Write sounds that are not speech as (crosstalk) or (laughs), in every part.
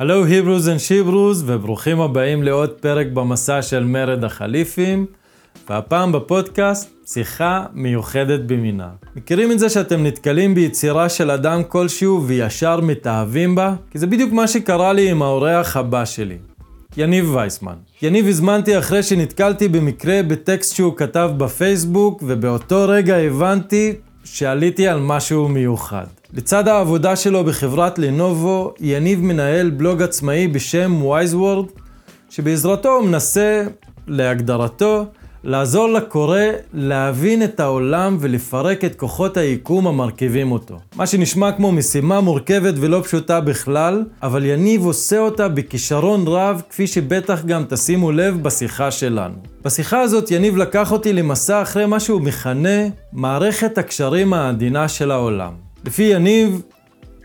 הלו he-bros and she-bros, וברוכים הבאים לעוד פרק במסע של מרד החליפים, והפעם בפודקאסט, שיחה מיוחדת במינה. מכירים את זה שאתם נתקלים ביצירה של אדם כלשהו וישר מתאהבים בה? כי זה בדיוק מה שקרה לי עם האורח הבא שלי. יניב וייסמן. יניב הזמנתי אחרי שנתקלתי במקרה בטקסט שהוא כתב בפייסבוק, ובאותו רגע הבנתי שעליתי על משהו מיוחד. לצד העבודה שלו בחברת לנובו, יניב מנהל בלוג עצמאי בשם Wiseword, שבעזרתו הוא מנסה, להגדרתו, לעזור לקורא להבין את העולם ולפרק את כוחות היקום המרכיבים אותו. מה שנשמע כמו משימה מורכבת ולא פשוטה בכלל, אבל יניב עושה אותה בכישרון רב, כפי שבטח גם תשימו לב בשיחה שלנו. בשיחה הזאת יניב לקח אותי למסע אחרי מה שהוא מכנה מערכת הקשרים העדינה של העולם. לפי יניב,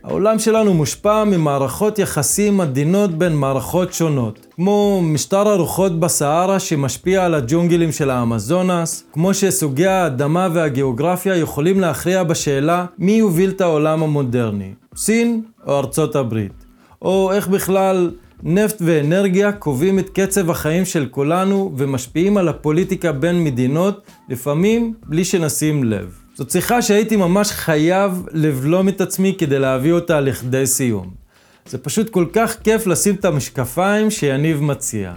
העולם שלנו מושפע ממערכות יחסים עדינות בין מערכות שונות, כמו משטר הרוחות בסהרה שמשפיע על הג'ונגלים של האמזונס, כמו שסוגי האדמה והגיאוגרפיה יכולים להכריע בשאלה מי יוביל את העולם המודרני, סין או ארצות הברית, או איך בכלל נפט ואנרגיה קובעים את קצב החיים של כולנו ומשפיעים על הפוליטיקה בין מדינות, לפעמים בלי שנשים לב. זאת שיחה שהייתי ממש חייב לבלום את עצמי כדי להביא אותה לכדי סיום. זה פשוט כל כך כיף לשים את המשקפיים שיניב מציע.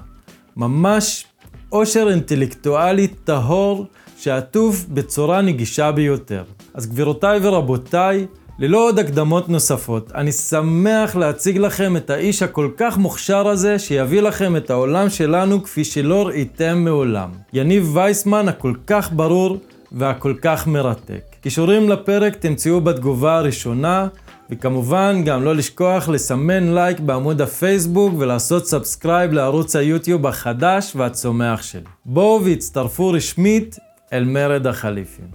ממש עושר אינטלקטואלי טהור שעטוף בצורה נגישה ביותר. אז גבירותיי ורבותיי, ללא עוד הקדמות נוספות, אני שמח להציג לכם את האיש הכל כך מוכשר הזה, שיביא לכם את העולם שלנו כפי שלא ראיתם מעולם. יניב וייסמן הכל כך ברור והכל כך מרתק. קישורים לפרק תמצאו בתגובה הראשונה, וכמובן גם לא לשכוח לסמן לייק בעמוד הפייסבוק ולעשות subscribe לערוץ היוטיוב החדש והצומח שלי. בואו והצטרפו רשמית אל מרד החליפים.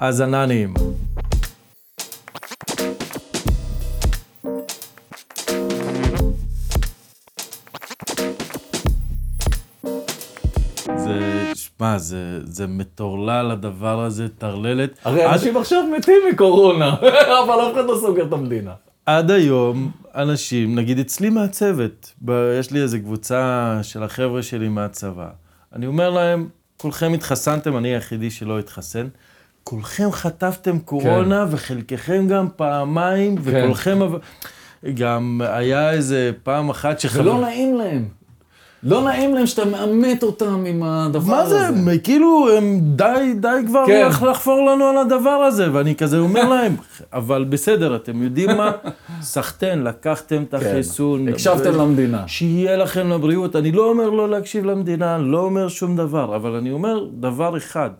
האזנה נעימה. שמע, זה, זה מטורלל הדבר הזה, טרללת. הרי עד- אנשים עכשיו מתים מקורונה, (laughs) אבל אף אחד לא סוגר את המדינה. עד היום, אנשים, נגיד אצלי מהצוות, ב- יש לי איזו קבוצה של החבר'ה שלי מהצבא. אני אומר להם, כולכם התחסנתם, אני היחידי שלא התחסן. כולכם חטפתם קורונה, וחלקכם גם פעמיים, וכולכם... עב- גם היה איזה פעם אחת שחבר... ולא נעים להם. לא נעים להם שאתה מאמת אותם עם הדבר מה הזה. זה, הם כאילו, הם די, די כבר כן. לח- לחפור לנו על הדבר הזה, ואני כזה אומר (laughs) להם, אבל בסדר, אתם יודעים מה? סחטיין, לקחתם את החיסון. כן. הקשבתם למדינה. שיהיה לכם לבריאות. אני לא אומר לא להקשיב למדינה, לא אומר שום דבר, אבל אני אומר דבר אחד,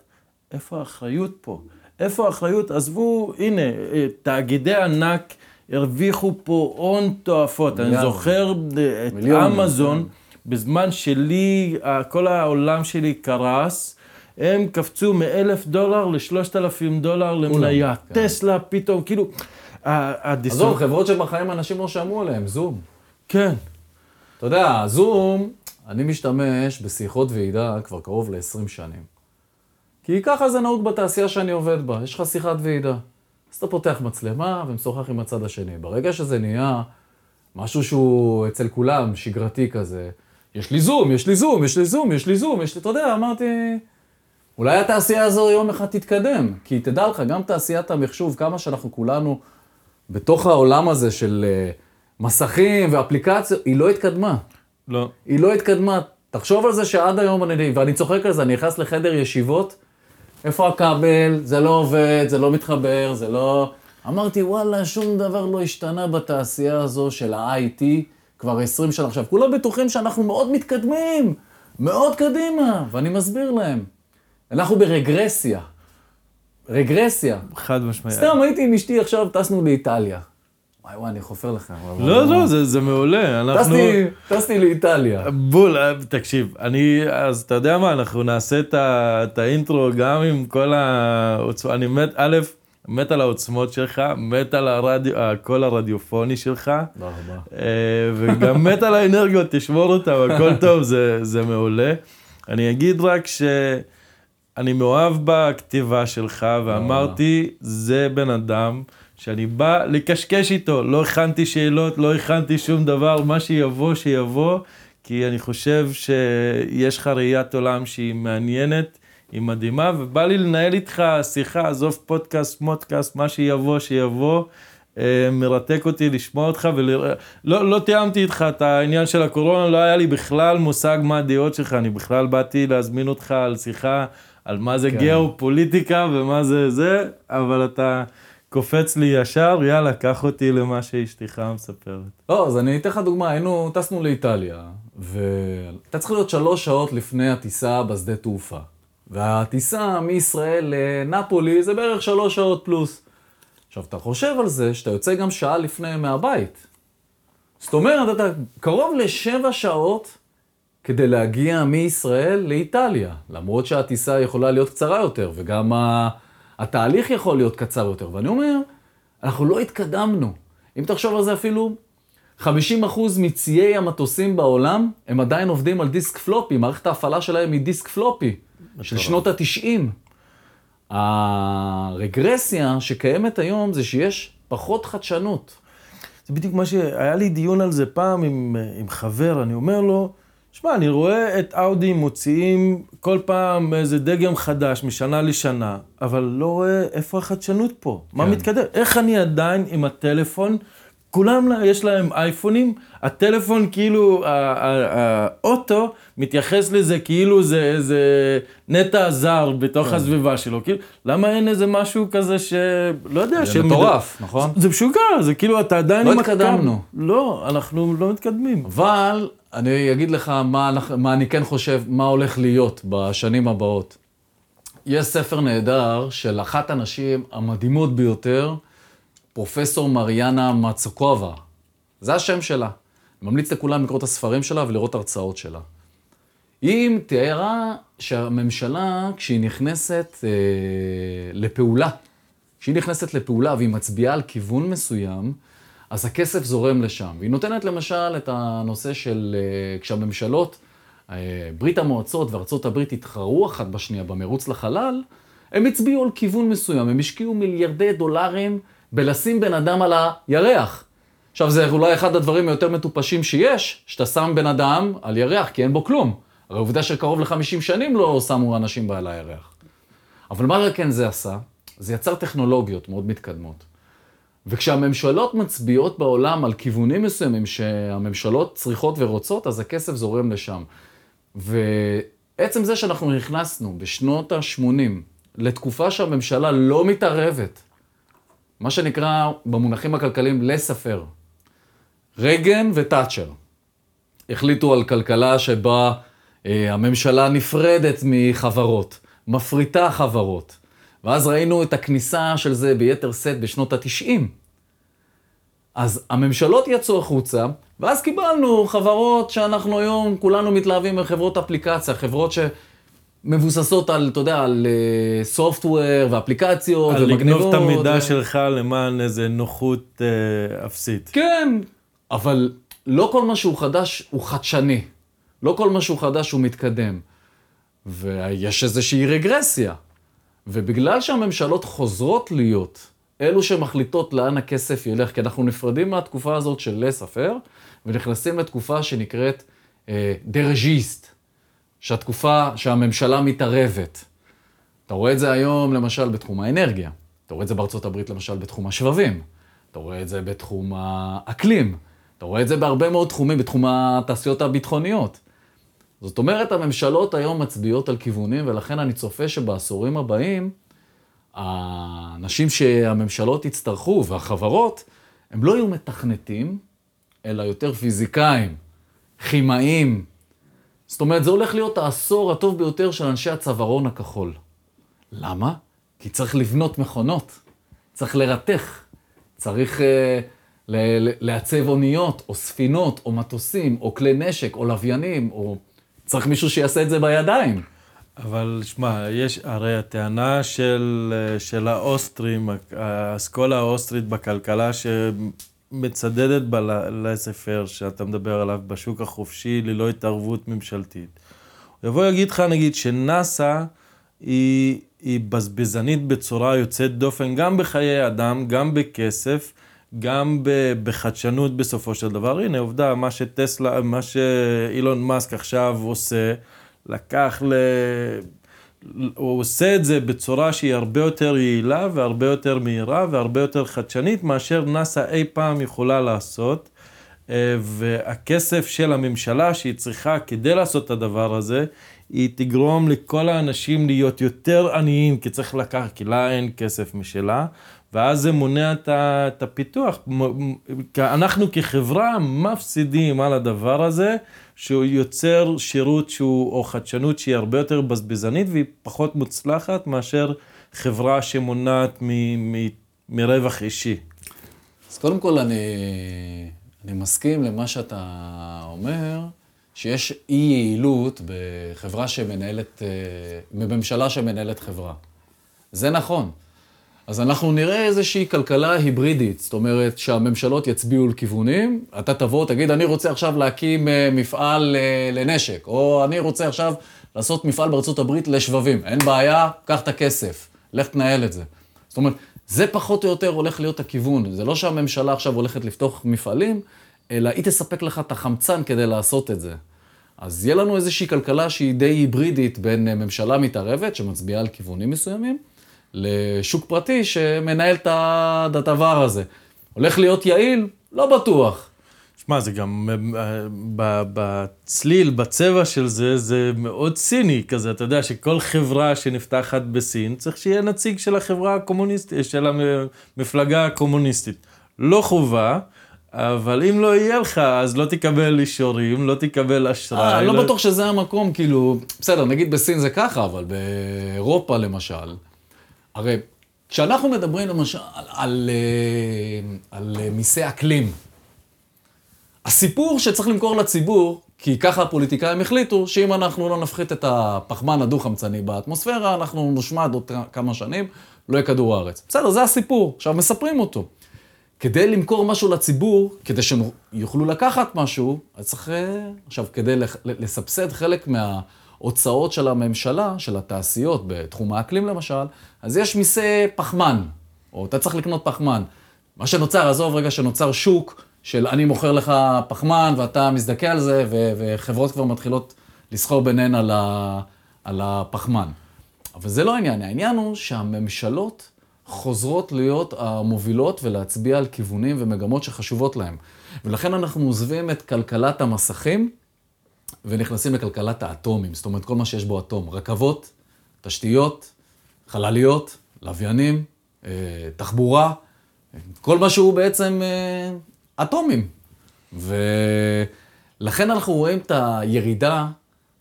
איפה האחריות פה? איפה האחריות? עזבו, הנה, אה, תאגידי ענק הרוויחו פה הון תועפות. אני. זוכר אה, את. אמזון, בזמן שלי, כל העולם שלי קרס, הם קפצו מאלף דולר לשלושת אלפים דולר למניה. טסלה פתאום, כאילו, הדיסון... עזוב, חברות שבחיים אנשים לא שמעו עליהן, זום. כן. אתה יודע, זום, אני משתמש בשיחות ועידה כבר קרוב ל-20 שנים. כי ככה זה נהוג בתעשייה שאני עובד בה, יש לך שיחת ועידה. אז אתה פותח מצלמה ומשוחח עם הצד השני. ברגע שזה נהיה משהו שהוא אצל כולם שגרתי כזה, יש לי זום, יש לי זום, יש לי זום, יש לי זום, יש לי, אתה יודע, אמרתי, אולי התעשייה הזו יום אחד תתקדם. כי תדע לך, גם תעשיית המחשוב, כמה שאנחנו כולנו בתוך העולם הזה של אה, מסכים ואפליקציות, היא לא התקדמה. לא. היא לא התקדמה. תחשוב על זה שעד היום, אני, ואני צוחק על זה, אני נכנס לחדר ישיבות, איפה הכבל, זה לא עובד, זה לא מתחבר, זה לא... אמרתי, וואלה, שום דבר לא השתנה בתעשייה הזו של ה-IT כבר 20 שנה. עכשיו, כולם בטוחים שאנחנו מאוד מתקדמים, מאוד קדימה, ואני מסביר להם. אנחנו ברגרסיה. רגרסיה. חד משמעי. סתם הייתי עם אשתי עכשיו, טסנו לאיטליה. וואי וואי, אני חופר לכם. אבל- לא, לא, זה, זה מעולה. אנחנו... טסתי, טסתי לאיטליה. בול, אה, תקשיב, אני, אז אתה יודע מה, אנחנו נעשה את, ה, את האינטרו גם עם כל העוצמות, אני מת, א', מת על העוצמות שלך, מת על הרדיו, הקול הרדיופוני שלך, תודה רבה. אה, וגם מת על האנרגיות, תשמור אותם, הכל טוב, זה, זה מעולה. אני אגיד רק שאני מאוהב בכתיבה שלך, ואמרתי, זה בן אדם שאני בא לקשקש איתו, לא הכנתי שאלות, לא הכנתי שום דבר, מה שיבוא, שיבוא, כי אני חושב שיש לך ראיית עולם שהיא מעניינת, היא מדהימה, ובא לי לנהל איתך שיחה, עזוב פודקאסט, מודקאסט, מה שיבוא, שיבוא. אה, מרתק אותי לשמוע אותך ולראות, לא, לא תיאמתי איתך את העניין של הקורונה, לא היה לי בכלל מושג מה הדעות שלך, אני בכלל באתי להזמין אותך על שיחה על מה זה כן. גיאופוליטיקה ומה זה זה, אבל אתה קופץ לי ישר, יאללה, קח אותי למה שאשתך מספרת. לא, אז אני אתן לך דוגמה, היינו, טסנו לאיטליה, ואתה צריך להיות שלוש שעות לפני הטיסה בשדה תעופה. והטיסה מישראל לנפולי זה בערך שלוש שעות פלוס. עכשיו, אתה חושב על זה שאתה יוצא גם שעה לפני מהבית. זאת אומרת, אתה קרוב לשבע שעות כדי להגיע מישראל לאיטליה, למרות שהטיסה יכולה להיות קצרה יותר, וגם התהליך יכול להיות קצר יותר. ואני אומר, אנחנו לא התקדמנו. אם תחשוב על זה אפילו, 50% מציי המטוסים בעולם, הם עדיין עובדים על דיסק פלופי, מערכת ההפעלה שלהם היא דיסק פלופי, של שנות ה-90. הרגרסיה שקיימת היום זה שיש פחות חדשנות. זה בדיוק מה שהיה לי דיון על זה פעם עם, עם חבר, אני אומר לו, שמע, אני רואה את אאודי מוציאים כל פעם איזה דגם חדש משנה לשנה, אבל לא רואה איפה החדשנות פה, כן. מה מתקדם, איך אני עדיין עם הטלפון כולם יש להם אייפונים, הטלפון כאילו, האוטו מתייחס לזה כאילו זה איזה נטע זר בתוך כן. הסביבה שלו, כאילו, למה אין איזה משהו כזה ש... לא יודע, זה מטורף, מד... נכון? זה משוגע, זה כאילו אתה עדיין... לא התקדמנו. לא, אנחנו לא מתקדמים. אבל אני אגיד לך מה, מה אני כן חושב, מה הולך להיות בשנים הבאות. יש ספר נהדר של אחת הנשים המדהימות ביותר, פרופסור מריאנה מצוקובה. זה השם שלה. אני ממליץ לכולם לקרוא את הספרים שלה ולראות הרצאות שלה. היא תיארה שהממשלה, כשהיא נכנסת אה, לפעולה, כשהיא נכנסת לפעולה והיא מצביעה על כיוון מסוים, אז הכסף זורם לשם. והיא נותנת למשל את הנושא של אה, כשהממשלות, אה, ברית המועצות וארצות הברית התחרו אחת בשנייה במרוץ לחלל, הם הצביעו על כיוון מסוים, הם השקיעו מיליארדי דולרים בלשים בן אדם על הירח. עכשיו, זה אולי אחד הדברים היותר מטופשים שיש, שאתה שם בן אדם על ירח, כי אין בו כלום. הרי עובדה שקרוב ל-50 שנים לא שמו אנשים על הירח. אבל מה כן זה עשה? זה יצר טכנולוגיות מאוד מתקדמות. וכשהממשלות מצביעות בעולם על כיוונים מסוימים שהממשלות צריכות ורוצות, אז הכסף זורם לשם. ועצם זה שאנחנו נכנסנו בשנות ה-80 לתקופה שהממשלה לא מתערבת מה שנקרא במונחים הכלכליים לספר. רייגן ותאצ'ר החליטו על כלכלה שבה אה, הממשלה נפרדת מחברות, מפריטה חברות. ואז ראינו את הכניסה של זה ביתר שאת בשנות ה-90. אז הממשלות יצאו החוצה, ואז קיבלנו חברות שאנחנו היום כולנו מתלהבים מחברות אפליקציה, חברות ש... מבוססות על, אתה יודע, על סופטוור uh, ואפליקציות ומגניבות. על לגנוב את המידע שלך למען איזה נוחות uh, אפסית. כן, אבל לא כל מה שהוא חדש הוא חדשני. לא כל מה שהוא חדש הוא מתקדם. ויש איזושהי רגרסיה. ובגלל שהממשלות חוזרות להיות אלו שמחליטות לאן הכסף ילך, כי אנחנו נפרדים מהתקופה הזאת של לספר, ונכנסים לתקופה שנקראת אה, דרג'יסט. שהתקופה שהממשלה מתערבת. אתה רואה את זה היום, למשל, בתחום האנרגיה. אתה רואה את זה בארצות הברית, למשל, בתחום השבבים. אתה רואה את זה בתחום האקלים. אתה רואה את זה בהרבה מאוד תחומים, בתחום התעשיות הביטחוניות. זאת אומרת, הממשלות היום מצביעות על כיוונים, ולכן אני צופה שבעשורים הבאים, האנשים שהממשלות יצטרכו, והחברות, הם לא יהיו מתכנתים, אלא יותר פיזיקאים, כימאים, זאת אומרת, זה הולך להיות העשור הטוב ביותר של אנשי הצווארון הכחול. למה? כי צריך לבנות מכונות, צריך לרתך, צריך uh, לעצב אוניות, או ספינות, או מטוסים, או כלי נשק, או לוויינים, או... צריך מישהו שיעשה את זה בידיים. אבל שמע, יש, הרי הטענה של, אה, של האוסטרים, האסכולה האוסטרית בכלכלה, מצדדת בלספר שאתה מדבר עליו בשוק החופשי ללא התערבות ממשלתית. הוא יבוא ויגיד לך, נגיד, שנאסא היא, היא בזבזנית בצורה יוצאת דופן, גם בחיי אדם, גם בכסף, גם בחדשנות בסופו של דבר. הנה, עובדה, מה שטסלה, מה שאילון מאסק עכשיו עושה, לקח ל... הוא עושה את זה בצורה שהיא הרבה יותר יעילה והרבה יותר מהירה והרבה יותר חדשנית מאשר נאס"א אי פעם יכולה לעשות. אה, והכסף של הממשלה שהיא צריכה כדי לעשות את הדבר הזה, היא תגרום לכל האנשים להיות יותר עניים, כי צריך לקחת, כי לה אין כסף משלה, ואז זה מונע את הפיתוח. אנחנו כחברה מפסידים על הדבר הזה, שהוא יוצר שירות שהוא, או חדשנות שהיא הרבה יותר בזבזנית והיא פחות מוצלחת מאשר חברה שמונעת מ, מ, מרווח אישי. אז קודם כל אני, אני מסכים למה שאתה אומר, שיש אי יעילות בחברה שמנהלת, אה, בממשלה שמנהלת חברה. זה נכון. אז אנחנו נראה איזושהי כלכלה היברידית, זאת אומרת שהממשלות יצביעו לכיוונים, אתה תבוא, תגיד, אני רוצה עכשיו להקים אה, מפעל אה, לנשק, או אני רוצה עכשיו לעשות מפעל בארצות הברית לשבבים. אין בעיה, קח את הכסף, לך תנהל את זה. זאת אומרת, זה פחות או יותר הולך להיות הכיוון. זה לא שהממשלה עכשיו הולכת לפתוח מפעלים, אלא היא תספק לך את החמצן כדי לעשות את זה. אז יהיה לנו איזושהי כלכלה שהיא די היברידית בין אה, ממשלה מתערבת, שמצביעה על כיוונים מסוימים, לשוק פרטי שמנהל את הדבר הזה. הולך להיות יעיל? לא בטוח. שמע, זה גם אה, בצליל, בצבע של זה, זה מאוד ציני כזה. אתה יודע שכל חברה שנפתחת בסין, צריך שיהיה נציג של החברה הקומוניסטית, של המפלגה הקומוניסטית. לא חובה. אבל אם לא יהיה לך, אז לא תקבל אישורים, לא תקבל אשראי. אה, לא, לא בטוח שזה המקום, כאילו, בסדר, נגיד בסין זה ככה, אבל באירופה למשל, הרי כשאנחנו מדברים למשל על, על, אה, על, על מיסי אקלים, הסיפור שצריך למכור לציבור, כי ככה הפוליטיקאים החליטו, שאם אנחנו לא נפחית את הפחמן הדו-חמצני באטמוספירה, אנחנו נושמד עוד כמה שנים, לא יהיה כדור הארץ. בסדר, זה הסיפור. עכשיו, מספרים אותו. כדי למכור משהו לציבור, כדי שהם יוכלו לקחת משהו, אז צריך... אה, עכשיו, כדי לסבסד חלק מה... הוצאות של הממשלה, של התעשיות, בתחום האקלים למשל, אז יש מיסי פחמן, או אתה צריך לקנות פחמן. מה שנוצר, עזוב רגע שנוצר שוק של אני מוכר לך פחמן ואתה מזדכה על זה, ו- וחברות כבר מתחילות לסחור ביניהן על, ה- על הפחמן. אבל זה לא העניין, העניין הוא שהממשלות חוזרות להיות המובילות ולהצביע על כיוונים ומגמות שחשובות להן. ולכן אנחנו עוזבים את כלכלת המסכים. ונכנסים לכלכלת האטומים, זאת אומרת, כל מה שיש בו אטום. רכבות, תשתיות, חלליות, לוויינים, אה, תחבורה, כל מה שהוא בעצם אה, אטומים. ולכן אנחנו רואים את הירידה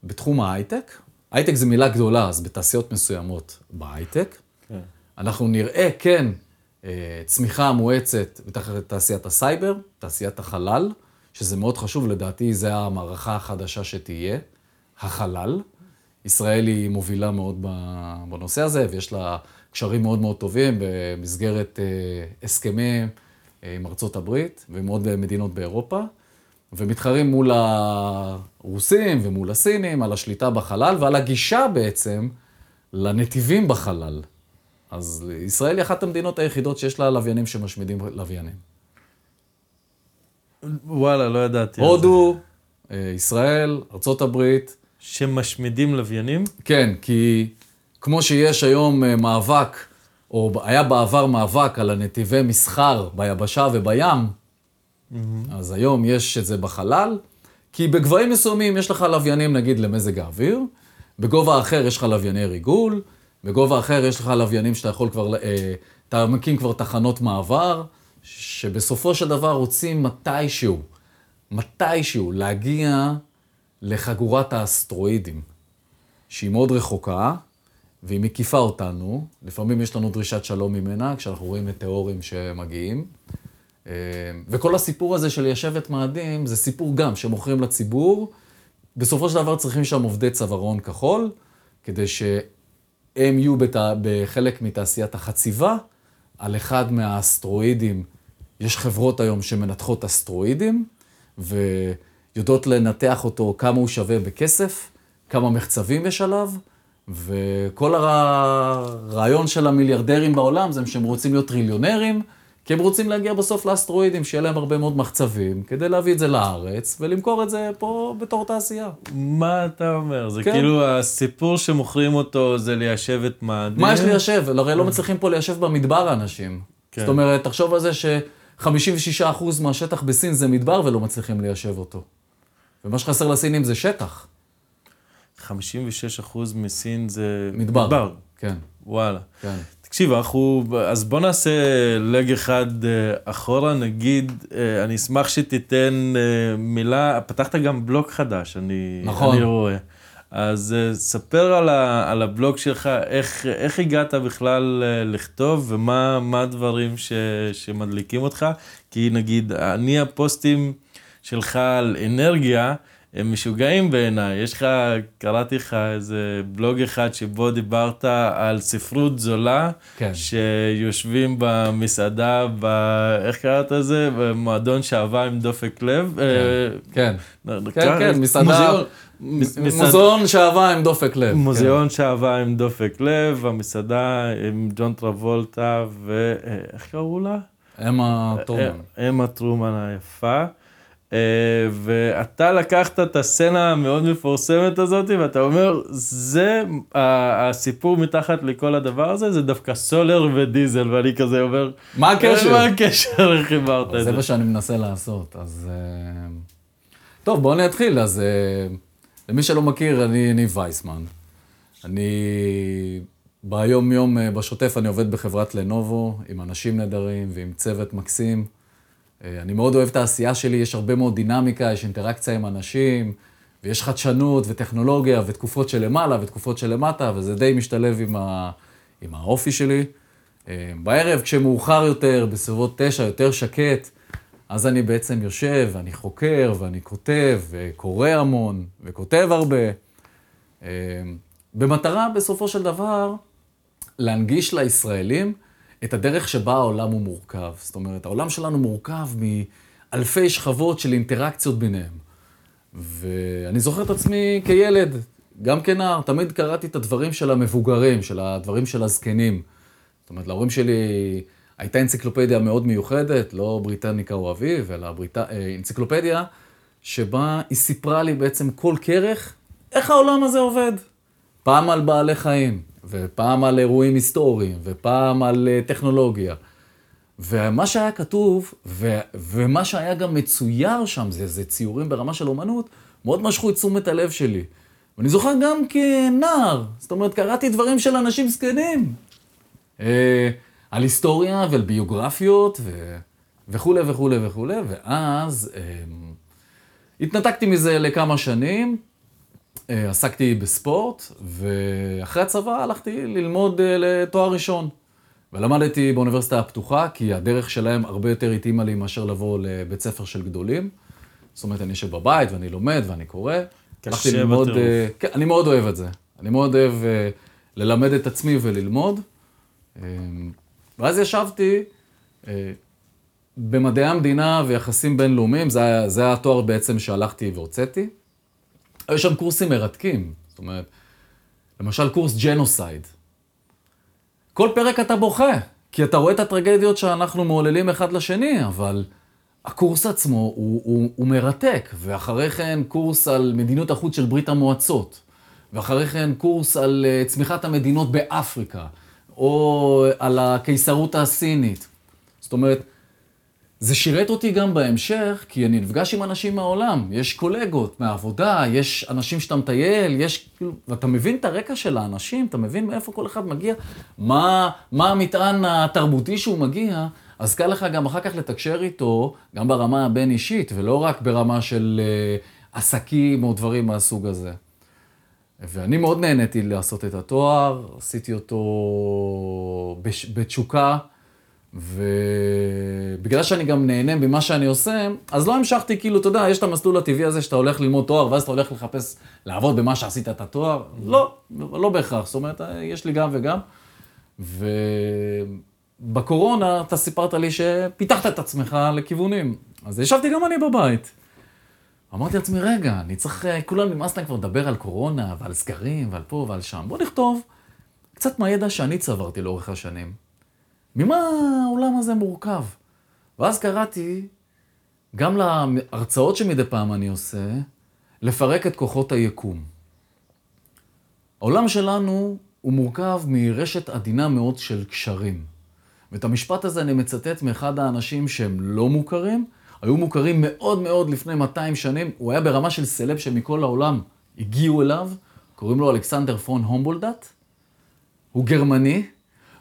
בתחום ההייטק. הייטק זה מילה גדולה, אז בתעשיות מסוימות בהייטק. כן. אנחנו נראה, כן, אה, צמיחה מואצת בתחת תעשיית הסייבר, תעשיית החלל. שזה מאוד חשוב, לדעתי זה המערכה החדשה שתהיה, החלל. ישראל היא מובילה מאוד בנושא הזה, ויש לה קשרים מאוד מאוד טובים במסגרת אה, הסכמים אה, עם ארצות הברית ועם עוד מדינות באירופה, ומתחרים מול הרוסים ומול הסינים על השליטה בחלל ועל הגישה בעצם לנתיבים בחלל. אז ישראל היא אחת המדינות היחידות שיש לה לוויינים שמשמידים לוויינים. וואלה, לא ידעתי. הודו, אה, ישראל, הברית. שמשמידים לוויינים? כן, כי כמו שיש היום אה, מאבק, או היה בעבר מאבק על הנתיבי מסחר ביבשה ובים, mm-hmm. אז היום יש את זה בחלל, כי בגבהים מסוימים יש לך לוויינים נגיד למזג האוויר, בגובה אחר יש לך לווייני ריגול, בגובה אחר יש לך לוויינים שאתה יכול כבר, אה, אתה מקים כבר תחנות מעבר. שבסופו של דבר רוצים מתישהו, מתישהו להגיע לחגורת האסטרואידים, שהיא מאוד רחוקה, והיא מקיפה אותנו. לפעמים יש לנו דרישת שלום ממנה, כשאנחנו רואים מטאורים שמגיעים. אה, וכל הסיפור הזה של ליישב את מאדים, זה סיפור גם שמוכרים לציבור. בסופו של דבר צריכים שם עובדי צווארון כחול, כדי שהם יהיו בת... בחלק מתעשיית החציבה, על אחד מהאסטרואידים יש חברות היום שמנתחות אסטרואידים, ויודעות לנתח אותו כמה הוא שווה בכסף, כמה מחצבים יש עליו, וכל הרעיון של המיליארדרים בעולם זה שהם רוצים להיות טריליונרים, כי הם רוצים להגיע בסוף לאסטרואידים, שיהיה להם הרבה מאוד מחצבים, כדי להביא את זה לארץ ולמכור את זה פה בתור תעשייה. מה אתה אומר? זה כן. כאילו הסיפור שמוכרים אותו זה ליישב את מאדים. מה יש ליישב? הרי לא מצליחים פה ליישב במדבר אנשים. כן. זאת אומרת, תחשוב על זה ש-56% מהשטח בסין זה מדבר ולא מצליחים ליישב אותו. ומה שחסר לסינים זה שטח. 56% מסין זה מדבר. מדבר. כן, וואלה. כן. תקשיב, אנחנו, אז בוא נעשה לג אחד אה, אחורה, נגיד, אה, אני אשמח שתיתן אה, מילה, פתחת גם בלוג חדש, אני, נכון. אני רואה. אז אה, ספר על, ה, על הבלוג שלך, איך, איך הגעת בכלל אה, לכתוב, ומה מה הדברים ש, שמדליקים אותך, כי נגיד, אני הפוסטים שלך על אנרגיה, הם משוגעים בעיניי. יש לך, קראתי לך איזה בלוג אחד שבו דיברת על ספרות זולה, כן. שיושבים במסעדה, ב... איך קראת לזה? במועדון שעבה עם דופק לב. אה, כן. נ- כן, כן, מסעדה, מוזיאון- מ- מסעד- מוזיאון שעבה עם דופק לב. מוזיאון שעבה עם דופק לב, המסעדה עם ג'ון טרבולטה, ואיך קראו לה? כן. אמה טורמן. אה, אמה טרומן היפה. אה, ואתה לקחת את הסצנה המאוד מפורסמת הזאת, ואתה אומר, זה הסיפור מתחת לכל הדבר הזה, זה דווקא סולר ודיזל, ואני כזה אומר, מה הקשר? מה הקשר, חיברת את זה זה? מה שאני מנסה לעשות, אז... אה, טוב, בואו אני אתחיל. אז אה, למי שלא מכיר, אני ניב וייסמן. אני ביום-יום, אה, בשוטף, אני עובד בחברת לנובו, עם אנשים נהדרים ועם צוות מקסים. אה, אני מאוד אוהב את העשייה שלי, יש הרבה מאוד דינמיקה, יש אינטראקציה עם אנשים, ויש חדשנות וטכנולוגיה, ותקופות שלמעלה ותקופות שלמטה, וזה די משתלב עם, ה... עם האופי שלי. אה, בערב, כשמאוחר יותר, בסביבות תשע, יותר שקט, אז אני בעצם יושב, ואני חוקר, ואני כותב, וקורא המון, וכותב הרבה. אה, במטרה, בסופו של דבר, להנגיש לישראלים את הדרך שבה העולם הוא מורכב. זאת אומרת, העולם שלנו מורכב מאלפי שכבות של אינטראקציות ביניהם. ואני זוכר את עצמי כילד, גם כנער, תמיד קראתי את הדברים של המבוגרים, של הדברים של הזקנים. זאת אומרת, להורים שלי הייתה אנציקלופדיה מאוד מיוחדת, לא בריטניקה או אביב, אלא בריט... אה, אנציקלופדיה, שבה היא סיפרה לי בעצם כל כרך, איך העולם הזה עובד. פעם על בעלי חיים, ופעם על אירועים היסטוריים, ופעם על אה, טכנולוגיה. ומה שהיה כתוב, ו- ומה שהיה גם מצויר שם, זה, זה ציורים ברמה של אומנות, מאוד משכו את תשומת הלב שלי. ואני זוכר גם כנער, זאת אומרת, קראתי דברים של אנשים זקנים. אה, על היסטוריה ועל ביוגרפיות ו... וכולי וכולי וכולי, ואז אה, התנתקתי מזה לכמה שנים, אה, עסקתי בספורט, ואחרי הצבא הלכתי ללמוד אה, לתואר ראשון. ולמדתי באוניברסיטה הפתוחה, כי הדרך שלהם הרבה יותר התאימה לי מאשר לבוא לבית ספר של גדולים. זאת אומרת, אני יושב בבית ואני לומד ואני קורא. קשה ללמוד, בטירוף. אה, כן, אני מאוד אוהב את זה. אני מאוד אוהב אה, ללמד את עצמי וללמוד. אה, ואז ישבתי אה, במדעי המדינה ויחסים בינלאומיים, זה, היה- זה היה התואר בעצם שהלכתי והוצאתי. היו שם קורסים מרתקים, זאת אומרת, למשל קורס ג'נוסייד. כל פרק אתה בוכה, כי אתה רואה את הטרגדיות שאנחנו מעוללים אחד לשני, אבל הקורס עצמו הוא, הוא, הוא מרתק, ואחרי כן קורס על מדיניות החוץ של ברית המועצות, ואחרי כן קורס על אה, צמיחת המדינות באפריקה, או על הקיסרות הסינית. זאת אומרת, זה שירת אותי גם בהמשך, כי אני נפגש עם אנשים מהעולם. יש קולגות מהעבודה, יש אנשים שאתה מטייל, יש כאילו... ואתה מבין את הרקע של האנשים, אתה מבין מאיפה כל אחד מגיע, מה, מה המטען התרבותי שהוא מגיע, אז קל לך גם אחר כך לתקשר איתו, גם ברמה הבין-אישית, ולא רק ברמה של uh, עסקים או דברים מהסוג הזה. ואני מאוד נהניתי לעשות את התואר, עשיתי אותו בש- בתשוקה, ובגלל שאני גם נהנה ממה שאני עושה, אז לא המשכתי, כאילו, אתה יודע, יש את המסלול הטבעי הזה שאתה הולך ללמוד תואר, ואז אתה הולך לחפש, לעבוד במה שעשית את התואר. לא, לא בהכרח, זאת אומרת, יש לי גם וגם. ובקורונה אתה סיפרת לי שפיתחת את עצמך לכיוונים. אז ישבתי גם אני בבית. אמרתי לעצמי, רגע, אני צריך, אה, כולם נמאס להם כבר לדבר על קורונה ועל סגרים ועל פה ועל שם. בוא נכתוב קצת מהידע שאני צברתי לאורך השנים. ממה העולם הזה מורכב? ואז קראתי, גם להרצאות שמדי פעם אני עושה, לפרק את כוחות היקום. העולם שלנו הוא מורכב מרשת עדינה מאוד של קשרים. ואת המשפט הזה אני מצטט מאחד האנשים שהם לא מוכרים, היו מוכרים מאוד מאוד לפני 200 שנים, הוא היה ברמה של סלב שמכל העולם הגיעו אליו, קוראים לו אלכסנדר פון הומבולדט, הוא גרמני,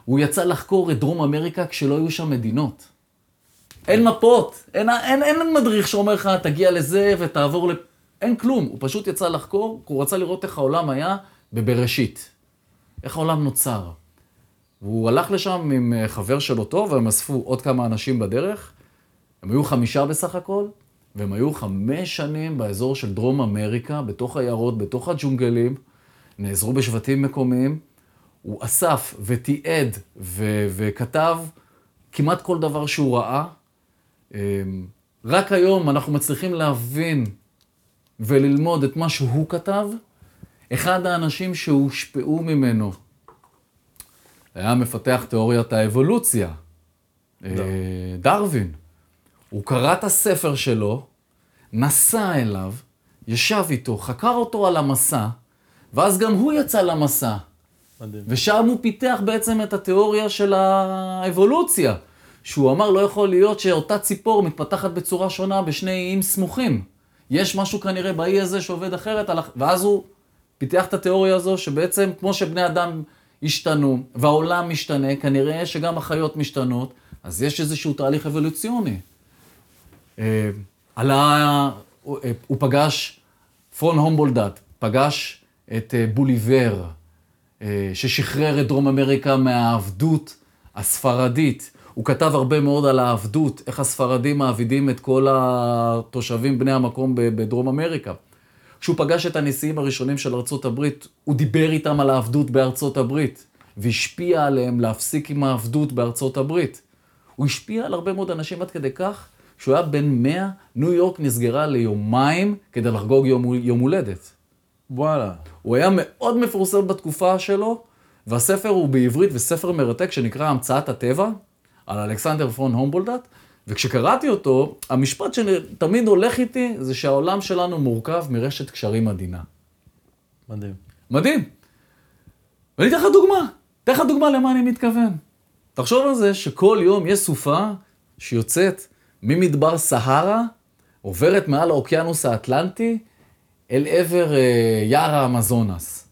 הוא יצא לחקור את דרום אמריקה כשלא היו שם מדינות. אין מפות, אין, אין, אין, אין מדריך שאומר לך, תגיע לזה ותעבור ל... אין כלום, הוא פשוט יצא לחקור, הוא רצה לראות איך העולם היה בבראשית. איך העולם נוצר. והוא הלך לשם עם אה, חבר שלו טוב, והם אספו עוד כמה אנשים בדרך. הם היו חמישה בסך הכל, והם היו חמש שנים באזור של דרום אמריקה, בתוך עיירות, בתוך הג'ונגלים, נעזרו בשבטים מקומיים. הוא אסף ותיעד ו- וכתב כמעט כל דבר שהוא ראה. אמ, רק היום אנחנו מצליחים להבין וללמוד את מה שהוא כתב. אחד האנשים שהושפעו ממנו היה מפתח תיאוריית האבולוציה, אה, דרווין. הוא קרא את הספר שלו, נסע אליו, ישב איתו, חקר אותו על המסע, ואז גם הוא יצא למסע. מדהים. ושם הוא פיתח בעצם את התיאוריה של האבולוציה, שהוא אמר לא יכול להיות שאותה ציפור מתפתחת בצורה שונה בשני איים סמוכים. יש משהו כנראה באי הזה שעובד אחרת, ואז הוא פיתח את התיאוריה הזו שבעצם כמו שבני אדם השתנו והעולם משתנה, כנראה שגם החיות משתנות, אז יש איזשהו תהליך אבולוציוני. אה, עלה, הוא פגש, פרון הומבולדט, פגש את אה, בוליבר, אה, ששחרר את דרום אמריקה מהעבדות הספרדית. הוא כתב הרבה מאוד על העבדות, איך הספרדים מעבידים את כל התושבים בני המקום בדרום אמריקה. כשהוא פגש את הנשיאים הראשונים של ארצות הברית, הוא דיבר איתם על העבדות בארצות הברית, והשפיע עליהם להפסיק עם העבדות בארצות הברית. הוא השפיע על הרבה מאוד אנשים עד כדי כך, כשהוא היה בן 100, ניו יורק נסגרה ליומיים כדי לחגוג יום, יום הולדת. וואלה. הוא היה מאוד מפורסם בתקופה שלו, והספר הוא בעברית וספר מרתק שנקרא המצאת הטבע, על אלכסנדר פון הומבולדט, וכשקראתי אותו, המשפט שתמיד הולך איתי זה שהעולם שלנו מורכב מרשת קשרים עדינה. מדהים. מדהים. ואני אתן לך דוגמה, אתן לך דוגמה למה אני מתכוון. תחשוב על זה שכל יום יש סופה שיוצאת ממדבר סהרה, עוברת מעל האוקיינוס האטלנטי אל עבר אה, יער האמזונס.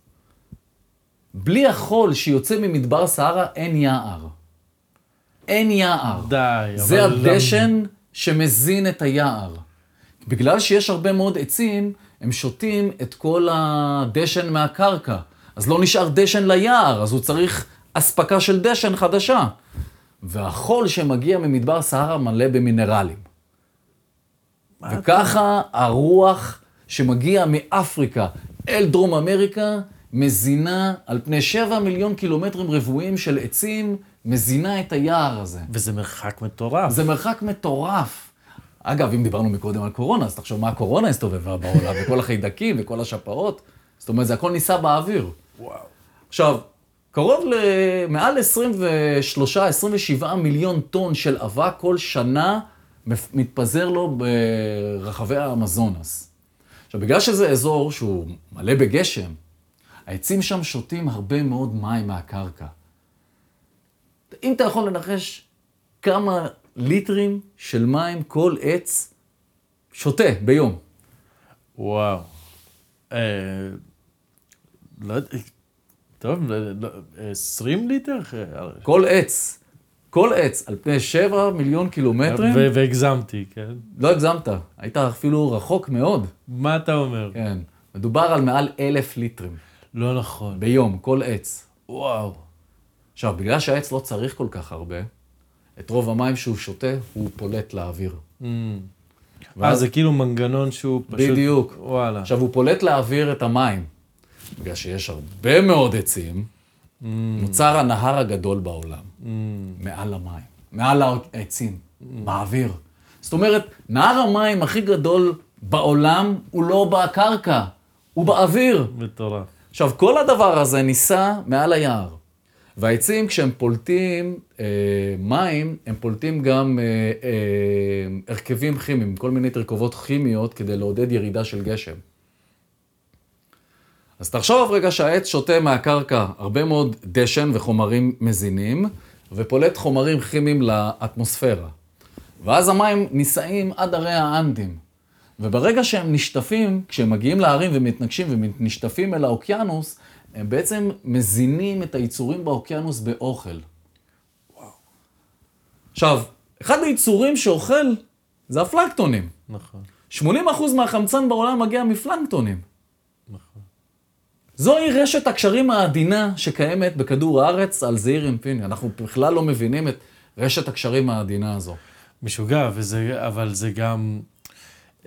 בלי החול שיוצא ממדבר סהרה אין יער. אין יער. די, זה אבל... זה הדשן שמזין את היער. בגלל שיש הרבה מאוד עצים, הם שותים את כל הדשן מהקרקע. אז לא נשאר דשן ליער, אז הוא צריך אספקה של דשן חדשה. והחול שמגיע ממדבר סהרה מלא במינרלים. וככה הרוח שמגיע מאפריקה אל דרום אמריקה מזינה על פני 7 מיליון קילומטרים רבועים של עצים, מזינה את היער הזה. וזה מרחק מטורף. זה מרחק מטורף. אגב, אם דיברנו מקודם על קורונה, אז תחשוב מה הקורונה הסתובבה בעולם, וכל החיידקים וכל השפעות. זאת אומרת, זה הכל ניסה באוויר. וואו. עכשיו, קרוב למעל 23-27 מיליון טון של אבק כל שנה מתפזר לו ברחבי האמזונס. עכשיו, בגלל שזה אזור שהוא מלא בגשם, העצים שם שותים הרבה מאוד מים מהקרקע. אם אתה יכול לנחש כמה ליטרים של מים כל עץ שותה ביום. וואו. אה, לא יודע, טוב, 20 לא, ליטר? כל עץ. כל עץ, על פני 7 מיליון קילומטרים. והגזמתי, כן? לא הגזמת, היית אפילו רחוק מאוד. מה אתה אומר? כן. מדובר על מעל אלף ליטרים. לא נכון. ביום, כל עץ. וואו. עכשיו, בגלל שהעץ לא צריך כל כך הרבה, את רוב המים שהוא שותה, הוא פולט לאוויר. Mm. ואז זה כאילו מנגנון שהוא פשוט... בדיוק. וואלה. עכשיו, הוא פולט לאוויר את המים. בגלל שיש הרבה מאוד עצים, mm. נוצר הנהר הגדול בעולם, mm. מעל המים, מעל העצים, mm. באוויר. זאת אומרת, נהר המים הכי גדול בעולם הוא לא בקרקע, הוא באוויר. מטורף. עכשיו, כל הדבר הזה נישא מעל היער. והעצים, כשהם פולטים אה, מים, הם פולטים גם אה, אה, הרכבים כימיים, כל מיני תרכובות כימיות כדי לעודד ירידה של גשם. אז תחשוב רגע שהעץ שותה מהקרקע הרבה מאוד דשן וחומרים מזינים, ופולט חומרים כימיים לאטמוספירה. ואז המים נישאים עד הרי האנדים. וברגע שהם נשטפים, כשהם מגיעים להרים ומתנגשים ונשטפים אל האוקיינוס, הם בעצם מזינים את היצורים באוקיינוס באוכל. וואו. עכשיו, אחד היצורים שאוכל זה הפלנקטונים. נכון. 80% מהחמצן בעולם מגיע מפלנקטונים. זוהי רשת הקשרים העדינה שקיימת בכדור הארץ על זעיר אינפיני. אנחנו בכלל לא מבינים את רשת הקשרים העדינה הזו. משוגע, וזה, אבל זה גם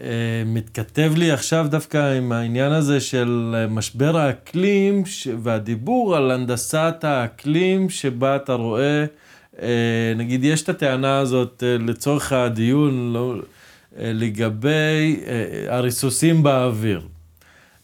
אה, מתכתב לי עכשיו דווקא עם העניין הזה של אה, משבר האקלים ש, והדיבור על הנדסת האקלים, שבה אתה רואה, אה, נגיד, יש את הטענה הזאת אה, לצורך הדיון לא, אה, לגבי אה, הריסוסים באוויר.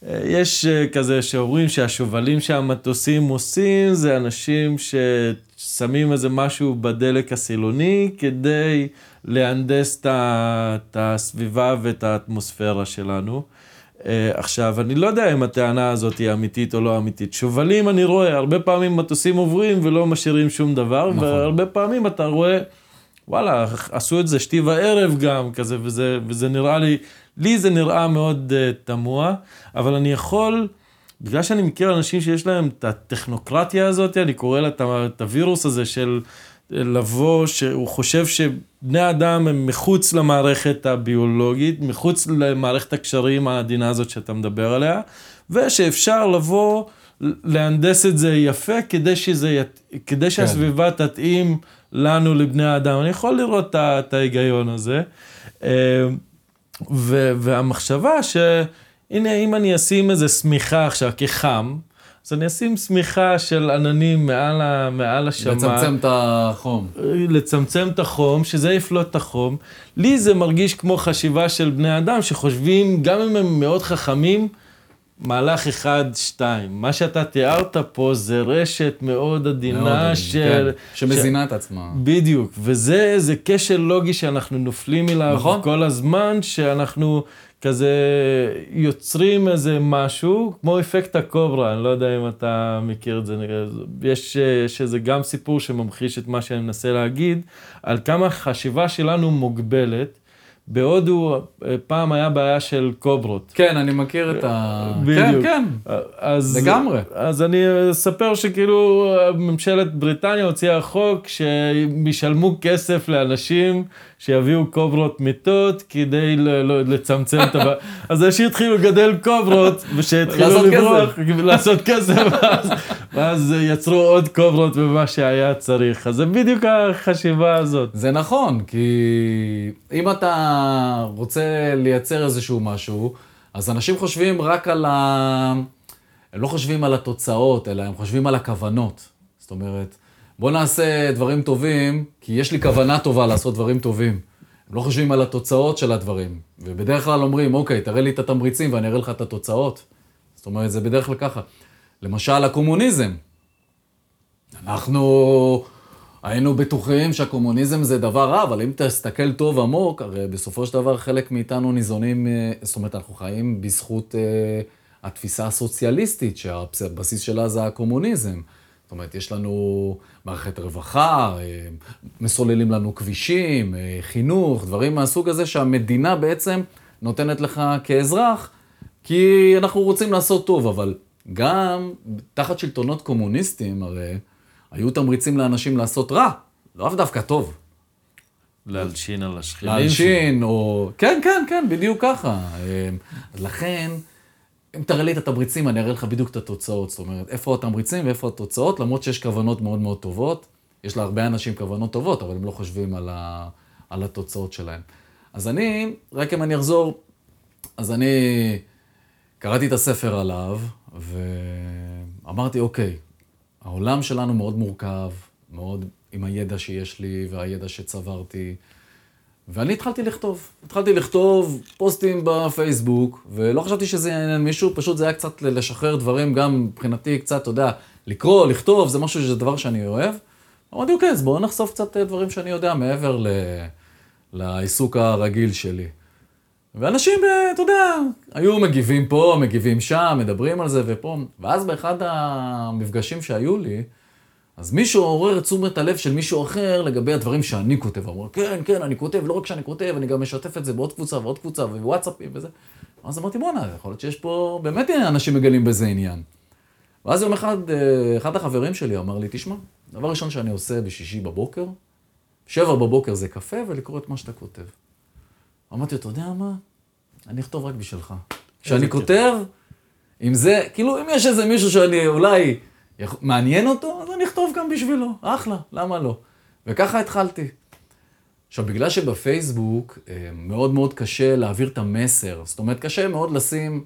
אה, יש אה, כזה שאומרים שהשובלים שהמטוסים עושים זה אנשים ששמים איזה משהו בדלק הסילוני כדי להנדס את הסביבה ואת האטמוספירה שלנו. אה, עכשיו, אני לא יודע אם הטענה הזאת היא אמיתית או לא אמיתית. שובלים אני רואה, הרבה פעמים מטוסים עוברים ולא משאירים שום דבר, נכון. והרבה פעמים אתה רואה, וואלה, עשו את זה שתי וערב גם כזה, וזה, וזה נראה לי, לי זה נראה מאוד uh, תמוה, אבל אני יכול, בגלל שאני מכיר אנשים שיש להם את הטכנוקרטיה הזאת, אני קורא לה את הווירוס הזה של לבוא, שהוא חושב שבני אדם הם מחוץ למערכת הביולוגית, מחוץ למערכת הקשרים העדינה הזאת שאתה מדבר עליה, ושאפשר לבוא, להנדס את זה יפה כדי, שזה, ית- כדי שהסביבה תתאים לנו, לבני האדם. אני יכול לראות את ההיגיון הזה. ו- והמחשבה שהנה, אם אני אשים איזה שמיכה עכשיו כחם, אז אני אשים שמיכה של עננים מעל, ה- מעל השמיים. לצמצם את החום. לצמצם את החום, שזה יפלוט את החום. לי זה מרגיש כמו חשיבה של בני אדם שחושבים, גם אם הם מאוד חכמים, מהלך אחד, שתיים. מה שאתה תיארת פה זה רשת מאוד עדינה מאוד, של... כן, שמזינה את עצמה. בדיוק, וזה זה כשל לוגי שאנחנו נופלים אליו נכון. כל הזמן, שאנחנו כזה יוצרים איזה משהו, כמו אפקט הקוברה, אני לא יודע אם אתה מכיר את זה, יש, יש איזה גם סיפור שממחיש את מה שאני מנסה להגיד, על כמה החשיבה שלנו מוגבלת. בהודו אה, פעם היה בעיה של קוברות. כן, אני מכיר את ה... בדיוק. כן, כן. אז, לגמרי. אז אני אספר שכאילו ממשלת בריטניה הוציאה חוק שהם ישלמו כסף לאנשים שיביאו קוברות מיטות כדי לצמצם את הבעיה. אז אנשים התחילו לגדל קוברות ושהתחילו לברוח, לעשות כסף, ואז, יצרו עוד קוברות ממה שהיה צריך. אז זה בדיוק החשיבה הזאת. זה נכון, כי אם אתה רוצה לייצר איזשהו משהו, אז אנשים חושבים רק על ה... הם לא חושבים על התוצאות, אלא הם חושבים על הכוונות. זאת אומרת, בוא נעשה דברים טובים, כי יש לי כוונה טובה לעשות דברים טובים. הם לא חושבים על התוצאות של הדברים. ובדרך כלל אומרים, אוקיי, תראה לי את התמריצים ואני אראה לך את התוצאות. זאת אומרת, זה בדרך כלל ככה. למשל, הקומוניזם. אנחנו היינו בטוחים שהקומוניזם זה דבר רע, אבל אם תסתכל טוב עמוק, הרי בסופו של דבר חלק מאיתנו ניזונים, אה, זאת אומרת, אנחנו חיים בזכות אה, התפיסה הסוציאליסטית, שהבסיס שלה זה הקומוניזם. זאת אומרת, יש לנו מערכת רווחה, אה, מסוללים לנו כבישים, אה, חינוך, דברים מהסוג הזה שהמדינה בעצם נותנת לך כאזרח, כי אנחנו רוצים לעשות טוב, אבל גם תחת שלטונות קומוניסטיים, הרי היו תמריצים לאנשים לעשות רע, לאו דווקא טוב. להלשין על השכנים. להלשין, או... כן, כן, כן, בדיוק ככה. אה, לכן, אם תראה לי את התמריצים, אני אראה לך בדיוק את התוצאות. זאת אומרת, איפה התמריצים ואיפה התוצאות, למרות שיש כוונות מאוד מאוד טובות. יש להרבה אנשים כוונות טובות, אבל הם לא חושבים על, ה... על התוצאות שלהם. אז אני, רק אם אני אחזור, אז אני קראתי את הספר עליו, ואמרתי, אוקיי, העולם שלנו מאוד מורכב, מאוד עם הידע שיש לי והידע שצברתי, ואני התחלתי לכתוב. התחלתי לכתוב פוסטים בפייסבוק, ולא חשבתי שזה יעניין מישהו, פשוט זה היה קצת לשחרר דברים, גם מבחינתי קצת, אתה יודע, לקרוא, לכתוב, זה משהו שזה דבר שאני אוהב. אמרתי, אוקיי, אז בואו נחשוף קצת אה, דברים שאני יודע מעבר ל... לעיסוק הרגיל שלי. ואנשים, אה, אתה יודע, היו מגיבים פה, מגיבים שם, מדברים על זה ופה. ואז באחד המפגשים שהיו לי, אז מישהו עורר את תשומת הלב של מישהו אחר לגבי הדברים שאני כותב. אמרו, כן, כן, אני כותב, לא רק שאני כותב, אני גם משתף את זה בעוד קבוצה ועוד קבוצה ווואטסאפים וזה. אז אמרתי, בואנה, יכול להיות שיש פה, באמת אנשים מגלים בזה עניין. ואז יום אחד, אה, אחד החברים שלי אמר לי, תשמע, דבר ראשון שאני עושה בשישי בבוקר, שבע בבוקר זה קפה ולקרוא את מה שאתה כותב. אמרתי, אתה יודע מה? אני אכתוב רק בשבילך. כשאני כותב, אם זה, כאילו, אם יש איזה מישהו שאני אולי מעניין אותו, אז אני אכתוב גם בשבילו. אחלה, למה לא? וככה התחלתי. עכשיו, בגלל שבפייסבוק אה, מאוד מאוד קשה להעביר את המסר, זאת אומרת, קשה מאוד לשים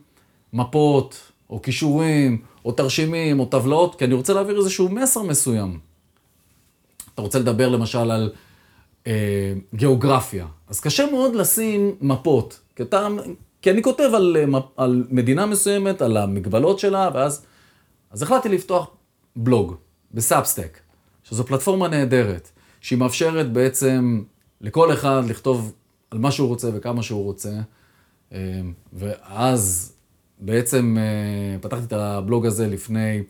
מפות, או כישורים, או תרשימים, או טבלאות, כי אני רוצה להעביר איזשהו מסר מסוים. אתה רוצה לדבר למשל על אה, גיאוגרפיה, אז קשה מאוד לשים מפות, כי, אתה, כי אני כותב על, אה, על מדינה מסוימת, על המגבלות שלה, ואז אז החלטתי לפתוח בלוג בסאבסטק, שזו פלטפורמה נהדרת, שהיא מאפשרת בעצם לכל אחד לכתוב על מה שהוא רוצה וכמה שהוא רוצה, אה, ואז בעצם אה, פתחתי את הבלוג הזה לפני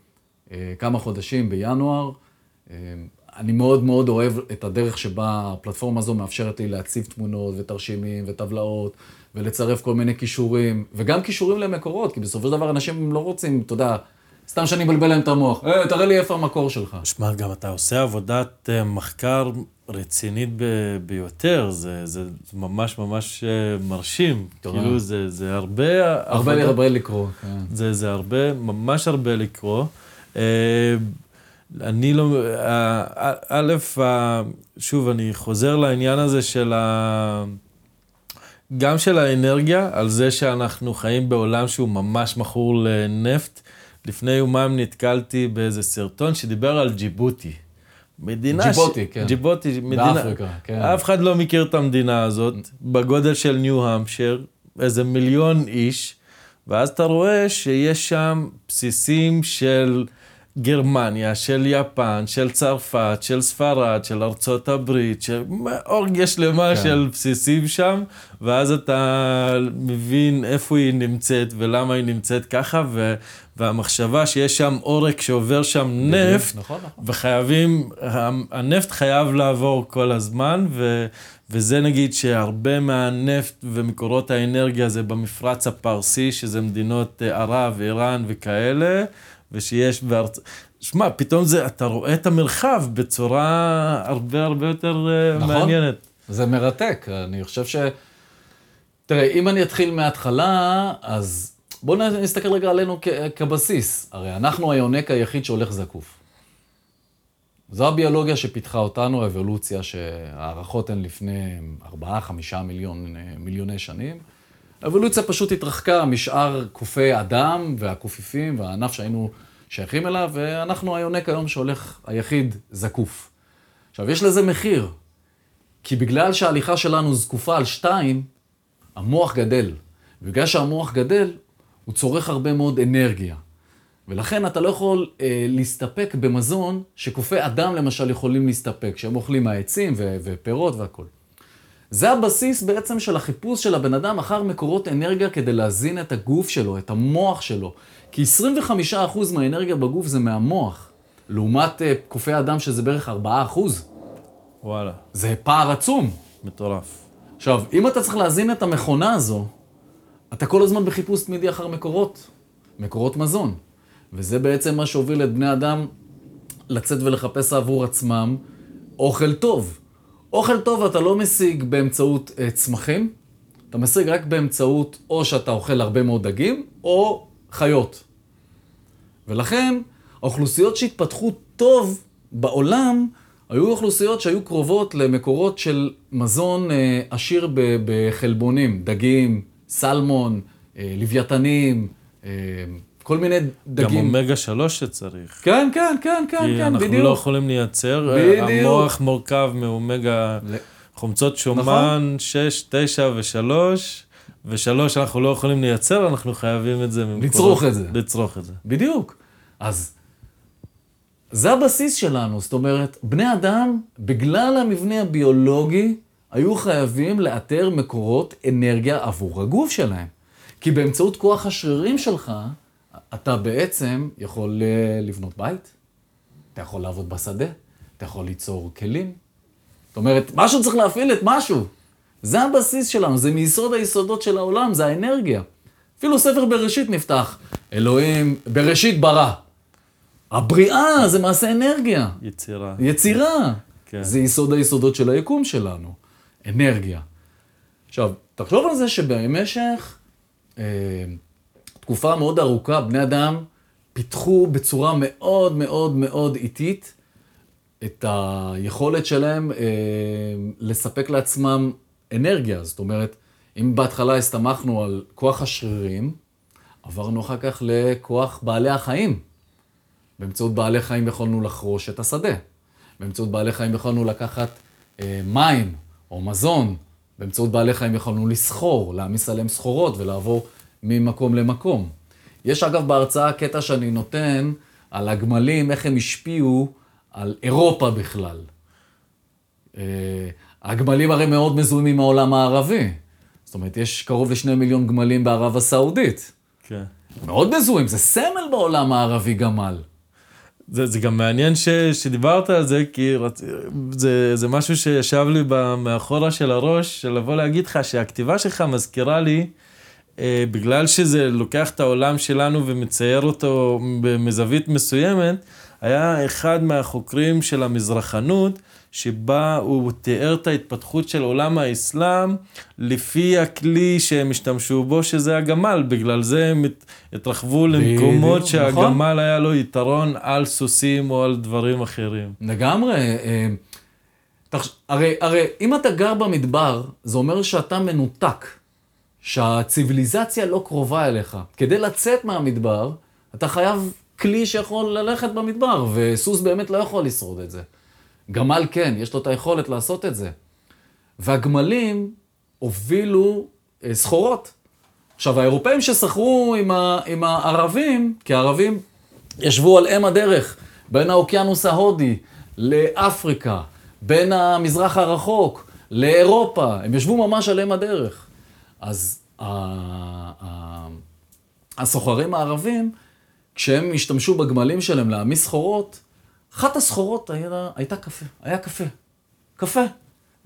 כמה חודשים, בינואר. אני מאוד מאוד אוהב את הדרך שבה הפלטפורמה הזו מאפשרת לי להציב תמונות ותרשימים וטבלאות ולצרף כל מיני כישורים, וגם כישורים למקורות, כי בסופו של דבר אנשים לא רוצים, אתה יודע, סתם שאני מבלבל להם את המוח, אה, תראה לי איפה המקור שלך. שמע, גם אתה עושה עבודת אה, מחקר רצינית ביותר, זה, זה ממש ממש אה, מרשים. תודה. כאילו, זה, זה הרבה... הרבה עבודה, הרבה לקרוא, כן. זה, זה הרבה, ממש הרבה לקרוא. אני לא, א', שוב, אני חוזר לעניין הזה של ה... גם של האנרגיה, על זה שאנחנו חיים בעולם שהוא ממש מכור לנפט. לפני יומיים נתקלתי באיזה סרטון שדיבר על ג'יבוטי. מדינה... ג'יבוטי, ש... כן. ג'יבוטי, מדינה... באפריקה, כן. אף אחד לא מכיר את המדינה הזאת, בגודל של ניו-המפשר, איזה מיליון איש, ואז אתה רואה שיש שם בסיסים של... גרמניה, של יפן, של צרפת, של ספרד, של ארצות הברית, של אורגיה שלמה כן. של בסיסים שם, ואז אתה מבין איפה היא נמצאת ולמה היא נמצאת ככה, ו, והמחשבה שיש שם עורק שעובר שם נפט, נכון, נכון. וחייבים, הנפט חייב לעבור כל הזמן, ו, וזה נגיד שהרבה מהנפט ומקורות האנרגיה זה במפרץ הפרסי, שזה מדינות אה, ערב, איראן וכאלה. ושיש בארצ... שמע, פתאום זה, אתה רואה את המרחב בצורה הרבה הרבה יותר אה, נכון. מעניינת. זה מרתק, אני חושב ש... תראה, אם אני אתחיל מההתחלה, אז בואו נסתכל רגע עלינו כ- כבסיס. הרי אנחנו היונק היחיד שהולך זקוף. זו הביולוגיה שפיתחה אותנו, האבולוציה, שההערכות הן לפני 4-5 מיליון, מיליוני שנים. האבולוציה פשוט התרחקה משאר קופי אדם והקופיפים והענף שהיינו שייכים אליו, ואנחנו היונק היום שהולך היחיד זקוף. עכשיו, יש לזה מחיר, כי בגלל שההליכה שלנו זקופה על שתיים, המוח גדל. ובגלל שהמוח גדל, הוא צורך הרבה מאוד אנרגיה. ולכן אתה לא יכול אה, להסתפק במזון שקופי אדם למשל יכולים להסתפק, שהם אוכלים מהעצים ו- ופירות והכול. זה הבסיס בעצם של החיפוש של הבן אדם אחר מקורות אנרגיה כדי להזין את הגוף שלו, את המוח שלו. כי 25% מהאנרגיה בגוף זה מהמוח, לעומת uh, קופי אדם שזה בערך 4%. וואלה. זה פער עצום. מטורף. עכשיו, אם אתה צריך להזין את המכונה הזו, אתה כל הזמן בחיפוש תמידי אחר מקורות, מקורות מזון. וזה בעצם מה שהוביל את בני אדם לצאת ולחפש עבור עצמם אוכל טוב. אוכל טוב אתה לא משיג באמצעות uh, צמחים, אתה משיג רק באמצעות או שאתה אוכל הרבה מאוד דגים, או חיות. ולכן, האוכלוסיות שהתפתחו טוב בעולם, היו אוכלוסיות שהיו קרובות למקורות של מזון uh, עשיר בחלבונים, דגים, סלמון, uh, לוויתנים, uh, כל מיני דגים. גם אומגה שלוש שצריך. כן, כן, כן, כן, כן, בדיוק. כי אנחנו לא יכולים לייצר. בדיוק. המוח מורכב מאומגה... חומצות שומן 6, 9 ו-3, ו-3 אנחנו לא יכולים לייצר, אנחנו חייבים את זה. ממקורות- לצרוך את זה. לצרוך את זה. בדיוק. אז זה הבסיס שלנו, זאת אומרת, בני אדם, בגלל המבנה הביולוגי, היו חייבים לאתר מקורות אנרגיה עבור הגוף שלהם. כי באמצעות כוח השרירים שלך, אתה בעצם יכול אה, לבנות בית, אתה יכול לעבוד בשדה, אתה יכול ליצור כלים. זאת אומרת, משהו צריך להפעיל את משהו. זה הבסיס שלנו, זה מיסוד היסודות של העולם, זה האנרגיה. אפילו ספר בראשית נפתח, אלוהים, בראשית ברא. הבריאה זה מעשה אנרגיה, יצירה. יצירה. כן. זה יסוד היסודות של היקום שלנו, אנרגיה. עכשיו, תחשוב על זה שבמשך אה, תקופה מאוד ארוכה, בני אדם פיתחו בצורה מאוד מאוד מאוד איטית את היכולת שלהם אה, לספק לעצמם אנרגיה. זאת אומרת, אם בהתחלה הסתמכנו על כוח השרירים, עברנו אחר כך לכוח בעלי החיים. באמצעות בעלי חיים יכולנו לחרוש את השדה. באמצעות בעלי חיים יכולנו לקחת אה, מים או מזון. באמצעות בעלי חיים יכולנו לסחור, להעמיס עליהם סחורות ולעבור ממקום למקום. יש אגב בהרצאה קטע שאני נותן על הגמלים, איך הם השפיעו על אירופה בכלל. אה, הגמלים הרי מאוד מזוהים עם העולם הערבי. זאת אומרת, יש קרוב לשני מיליון גמלים בערב הסעודית. כן. מאוד מזוהים, זה סמל בעולם הערבי גמל. זה, זה גם מעניין ש, שדיברת על זה, כי רצ... זה, זה משהו שישב לי מאחורה של הראש, של לבוא להגיד לך שהכתיבה שלך מזכירה לי, אה, בגלל שזה לוקח את העולם שלנו ומצייר אותו מזווית מסוימת, היה אחד מהחוקרים של המזרחנות, שבה הוא תיאר את ההתפתחות של עולם האסלאם לפי הכלי שהם השתמשו בו, שזה הגמל. בגלל זה הם הת- התרחבו למקומות בדיוק, שהגמל נכון. היה לו יתרון על סוסים או על דברים אחרים. לגמרי. אה, תחש... הרי, הרי אם אתה גר במדבר, זה אומר שאתה מנותק, שהציוויליזציה לא קרובה אליך. כדי לצאת מהמדבר, אתה חייב כלי שיכול ללכת במדבר, וסוס באמת לא יכול לשרוד את זה. גמל כן, יש לו את היכולת לעשות את זה. והגמלים הובילו אה, סחורות. עכשיו, האירופאים שסחרו עם, ה, עם הערבים, כי הערבים ישבו על אם הדרך, בין האוקיינוס ההודי לאפריקה, בין המזרח הרחוק לאירופה, הם ישבו ממש על אם הדרך. אז הסוחרים הערבים, כשהם השתמשו בגמלים שלהם להעמיס סחורות, אחת הסחורות היה, הייתה קפה, היה קפה. קפה,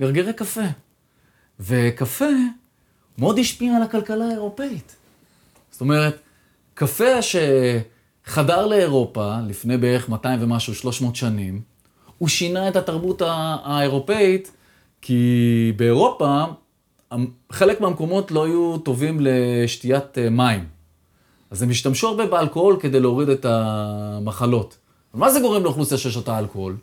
גרגרי קפה. וקפה מאוד השפיע על הכלכלה האירופאית. זאת אומרת, קפה שחדר לאירופה לפני בערך 200 ומשהו, 300 שנים, הוא שינה את התרבות האירופאית, כי באירופה חלק מהמקומות לא היו טובים לשתיית אה, מים. אז הם השתמשו הרבה באלכוהול כדי להוריד את המחלות. מה זה גורם לאוכלוסייה ששותה אלכוהול?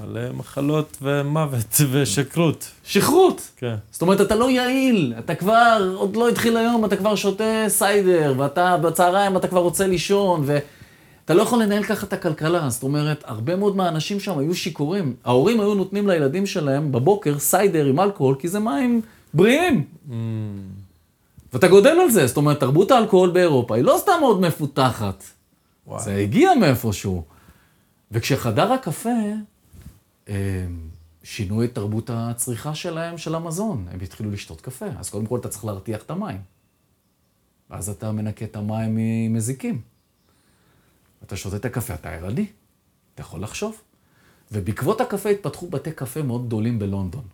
מלא מחלות ומוות (laughs) ושכרות. שכרות. כן. זאת אומרת, אתה לא יעיל, אתה כבר, עוד לא התחיל היום, אתה כבר שותה סיידר, ואתה בצהריים אתה כבר רוצה לישון, ואתה לא יכול לנהל ככה את הכלכלה. זאת אומרת, הרבה מאוד מהאנשים שם היו שיכורים. ההורים היו נותנים לילדים שלהם בבוקר סיידר עם אלכוהול, כי זה מים בריאים. Mm, ואתה גודל על זה, זאת אומרת, תרבות האלכוהול באירופה היא לא סתם מאוד מפותחת. וואי. זה הגיע מאיפשהו. וכשחדר הקפה, הם שינו את תרבות הצריכה שלהם, של המזון. הם התחילו לשתות קפה. אז קודם כל אתה צריך להרתיח את המים. ואז אתה מנקה את המים ממזיקים. אתה שותה את הקפה, אתה ערני. אתה יכול לחשוב. ובעקבות הקפה התפתחו בתי קפה מאוד גדולים בלונדון.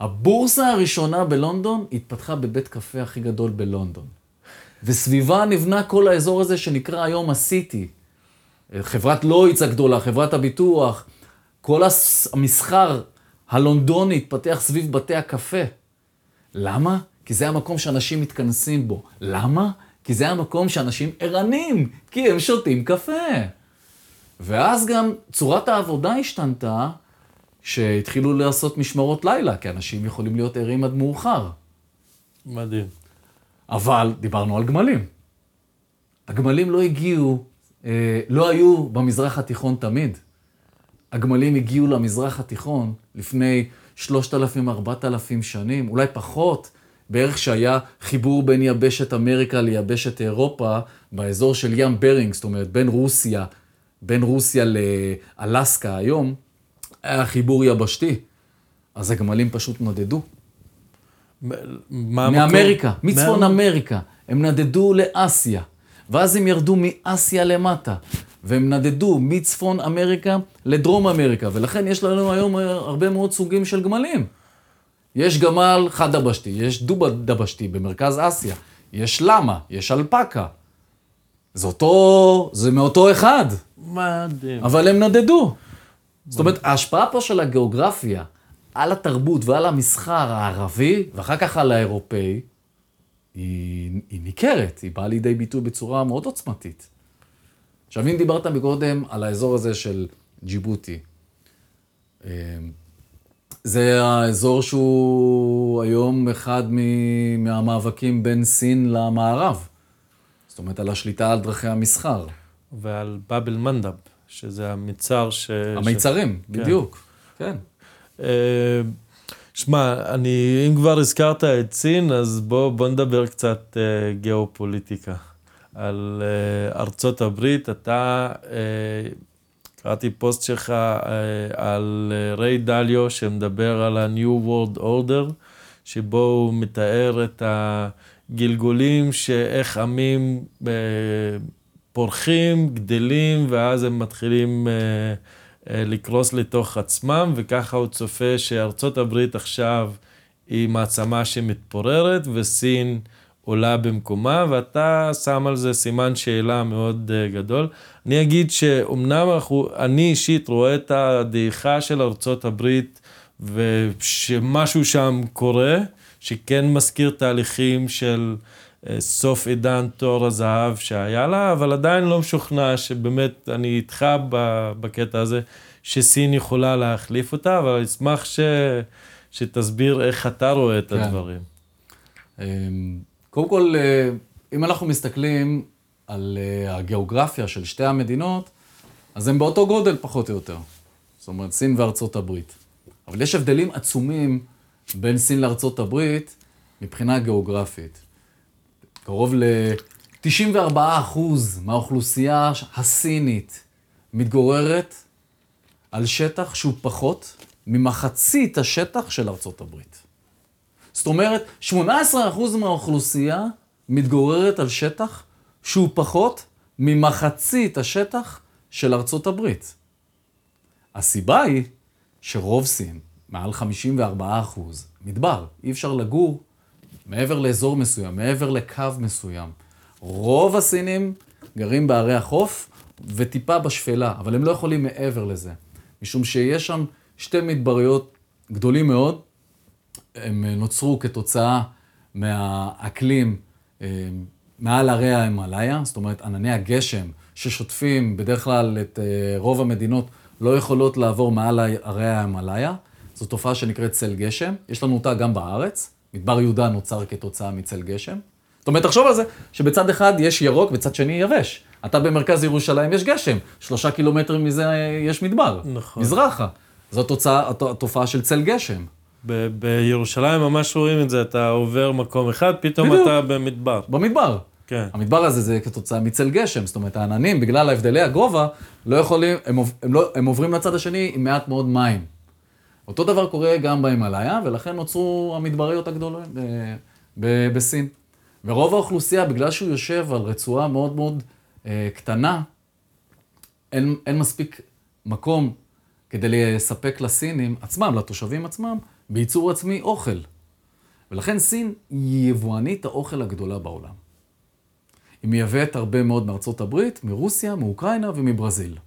הבורסה הראשונה בלונדון התפתחה בבית קפה הכי גדול בלונדון. וסביבה נבנה כל האזור הזה שנקרא היום הסיטי. חברת לוידס הגדולה, חברת הביטוח, כל המסחר הלונדוני התפתח סביב בתי הקפה. למה? כי זה המקום שאנשים מתכנסים בו. למה? כי זה המקום שאנשים ערנים, כי הם שותים קפה. ואז גם צורת העבודה השתנתה, שהתחילו לעשות משמרות לילה, כי אנשים יכולים להיות ערים עד מאוחר. מדהים. אבל דיברנו על גמלים. הגמלים לא הגיעו, לא היו במזרח התיכון תמיד. הגמלים הגיעו למזרח התיכון לפני 3,000, 4,000 שנים, אולי פחות, בערך שהיה חיבור בין יבשת אמריקה ליבשת אירופה, באזור של ים ברינג, זאת אומרת, בין רוסיה, בין רוסיה לאלסקה היום, היה חיבור יבשתי. אז הגמלים פשוט נדדו. מה מאמריקה? מצפון מה- אמריקה. הם נדדו לאסיה, ואז הם ירדו מאסיה למטה, והם נדדו מצפון אמריקה לדרום אמריקה, ולכן יש לנו היום אה, הרבה מאוד סוגים של גמלים. יש גמל חד-דבשתי, יש דו-דבשתי במרכז אסיה, יש למה, יש אלפקה. זה אותו, זה מאותו אחד, מדהים. אבל הם נדדו. זאת אומרת, ההשפעה פה של הגיאוגרפיה על התרבות ועל המסחר הערבי, ואחר כך על האירופאי, היא, היא ניכרת, היא באה לידי ביטוי בצורה מאוד עוצמתית. עכשיו, אם דיברת מקודם על האזור הזה של ג'יבוטי, אה, זה האזור שהוא היום אחד מהמאבקים בין סין למערב. זאת אומרת, על השליטה על דרכי המסחר. ועל באבל מנדב, שזה המצר ש... המיצרים, בדיוק. כן. אה, שמע, אני, אם כבר הזכרת את סין, אז בוא, בוא נדבר קצת אה, גיאופוליטיקה. על אה, ארצות הברית, אתה, אה, קראתי פוסט שלך אה, על אה, ריי דליו, שמדבר על ה-New World Order, שבו הוא מתאר את הגלגולים שאיך עמים אה, פורחים, גדלים, ואז הם מתחילים... אה, לקרוס לתוך עצמם, וככה הוא צופה שארצות הברית עכשיו היא מעצמה שמתפוררת, וסין עולה במקומה, ואתה שם על זה סימן שאלה מאוד אה, גדול. אני אגיד שאומנם אנחנו, אני אישית רואה את הדעיכה של ארצות הברית, ושמשהו שם קורה, שכן מזכיר תהליכים של אה, סוף עידן תור הזהב שהיה לה, אבל עדיין לא משוכנע שבאמת אני איתך בקטע הזה, שסין יכולה להחליף אותה, אבל אני אשמח ש... שתסביר איך אתה רואה את כן. הדברים. אמ, קודם כל, אה, אם אנחנו מסתכלים על אה, הגיאוגרפיה של שתי המדינות, אז הם באותו גודל פחות או יותר. זאת אומרת, סין וארצות הברית. אבל יש הבדלים עצומים בין סין לארצות הברית מבחינה גיאוגרפית. קרוב ל-94% מהאוכלוסייה הסינית מתגוררת על שטח שהוא פחות ממחצית השטח של ארצות הברית. זאת אומרת, 18% מהאוכלוסייה מתגוררת על שטח שהוא פחות ממחצית השטח של ארצות הברית. הסיבה היא שרוב סין, מעל 54 מדבר. אי אפשר לגור מעבר לאזור מסוים, מעבר לקו מסוים. רוב הסינים גרים בערי החוף וטיפה בשפלה, אבל הם לא יכולים מעבר לזה. משום שיש שם שתי מדבריות גדולים מאוד, הם נוצרו כתוצאה מהאקלים אה, מעל הרי ההימאליה, זאת אומרת, ענני הגשם ששוטפים בדרך כלל את אה, רוב המדינות לא יכולות לעבור מעל הרי ההימאליה. זו תופעה שנקראת צל גשם, יש לנו אותה גם בארץ, מדבר יהודה נוצר כתוצאה מצל גשם. זאת אומרת, תחשוב על זה, שבצד אחד יש ירוק, בצד שני יבש. אתה במרכז ירושלים יש גשם, שלושה קילומטרים מזה יש מדבר. נכון. מזרחה. זו תוצאה, הת- התופעה של צל גשם. ב- בירושלים ממש רואים את זה, אתה עובר מקום אחד, פתאום בדיוק. אתה במדבר. במדבר. כן. המדבר הזה זה כתוצאה מצל גשם, זאת אומרת, העננים, בגלל הבדלי הגובה, לא יכולים, הם, הם, לא, הם עוברים לצד השני עם מעט מאוד מים. אותו דבר קורה גם בהימאליה, ולכן נוצרו המדבריות הגדולות אה, בסין. ורוב האוכלוסייה, בגלל שהוא יושב על רצועה מאוד מאוד אה, קטנה, אין, אין מספיק מקום כדי לספק לסינים עצמם, לתושבים עצמם, בייצור עצמי אוכל. ולכן סין היא יבואנית האוכל הגדולה בעולם. היא מייבאת הרבה מאוד מארצות הברית, מרוסיה, מאוקראינה ומברזיל.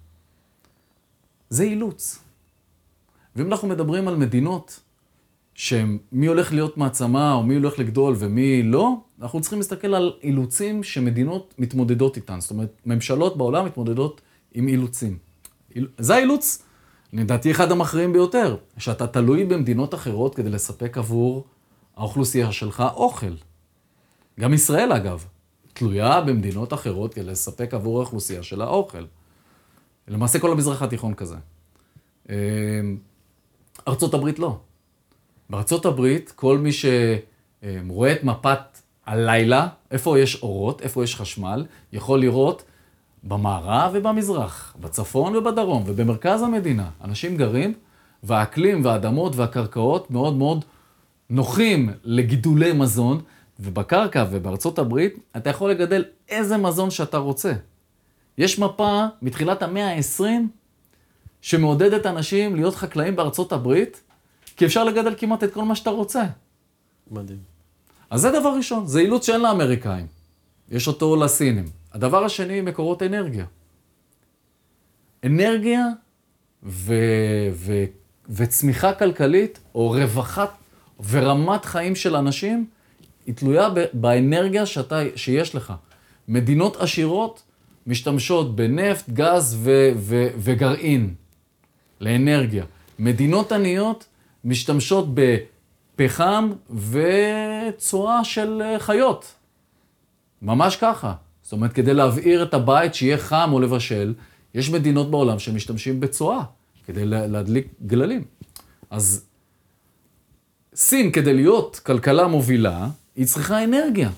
זה אילוץ. ואם אנחנו מדברים על מדינות שמי הולך להיות מעצמה או מי הולך לגדול ומי לא, אנחנו צריכים להסתכל על אילוצים שמדינות מתמודדות איתן. זאת אומרת, ממשלות בעולם מתמודדות עם אילוצים. איל- זה האילוץ, לדעתי, אחד המכריעים ביותר, שאתה תלוי במדינות אחרות כדי לספק עבור האוכלוסייה שלך אוכל. גם ישראל, אגב, תלויה במדינות אחרות כדי לספק עבור האוכלוסייה שלה אוכל. למעשה כל המזרח התיכון כזה. ארצות הברית לא. בארצות הברית, כל מי שרואה את מפת הלילה, איפה יש אורות, איפה יש חשמל, יכול לראות במערב ובמזרח, בצפון ובדרום ובמרכז המדינה. אנשים גרים, והאקלים והאדמות והקרקעות מאוד מאוד נוחים לגידולי מזון, ובקרקע ובארצות הברית אתה יכול לגדל איזה מזון שאתה רוצה. יש מפה מתחילת המאה ה-20 שמעודדת אנשים להיות חקלאים בארצות הברית, כי אפשר לגדל כמעט את כל מה שאתה רוצה. מדהים. אז זה דבר ראשון, זה אילוץ שאין לאמריקאים. יש אותו לסינים. הדבר השני, מקורות אנרגיה. אנרגיה ו... ו... וצמיחה כלכלית, או רווחת ורמת חיים של אנשים, היא תלויה ב... באנרגיה שאתה... שיש לך. מדינות עשירות משתמשות בנפט, גז ו... ו... וגרעין לאנרגיה. מדינות עניות משתמשות בפחם וצואה של חיות. ממש ככה. זאת אומרת, כדי להבעיר את הבית שיהיה חם או לבשל, יש מדינות בעולם שמשתמשים בצואה כדי להדליק גללים. אז סין, כדי להיות כלכלה מובילה, היא צריכה אנרגיה.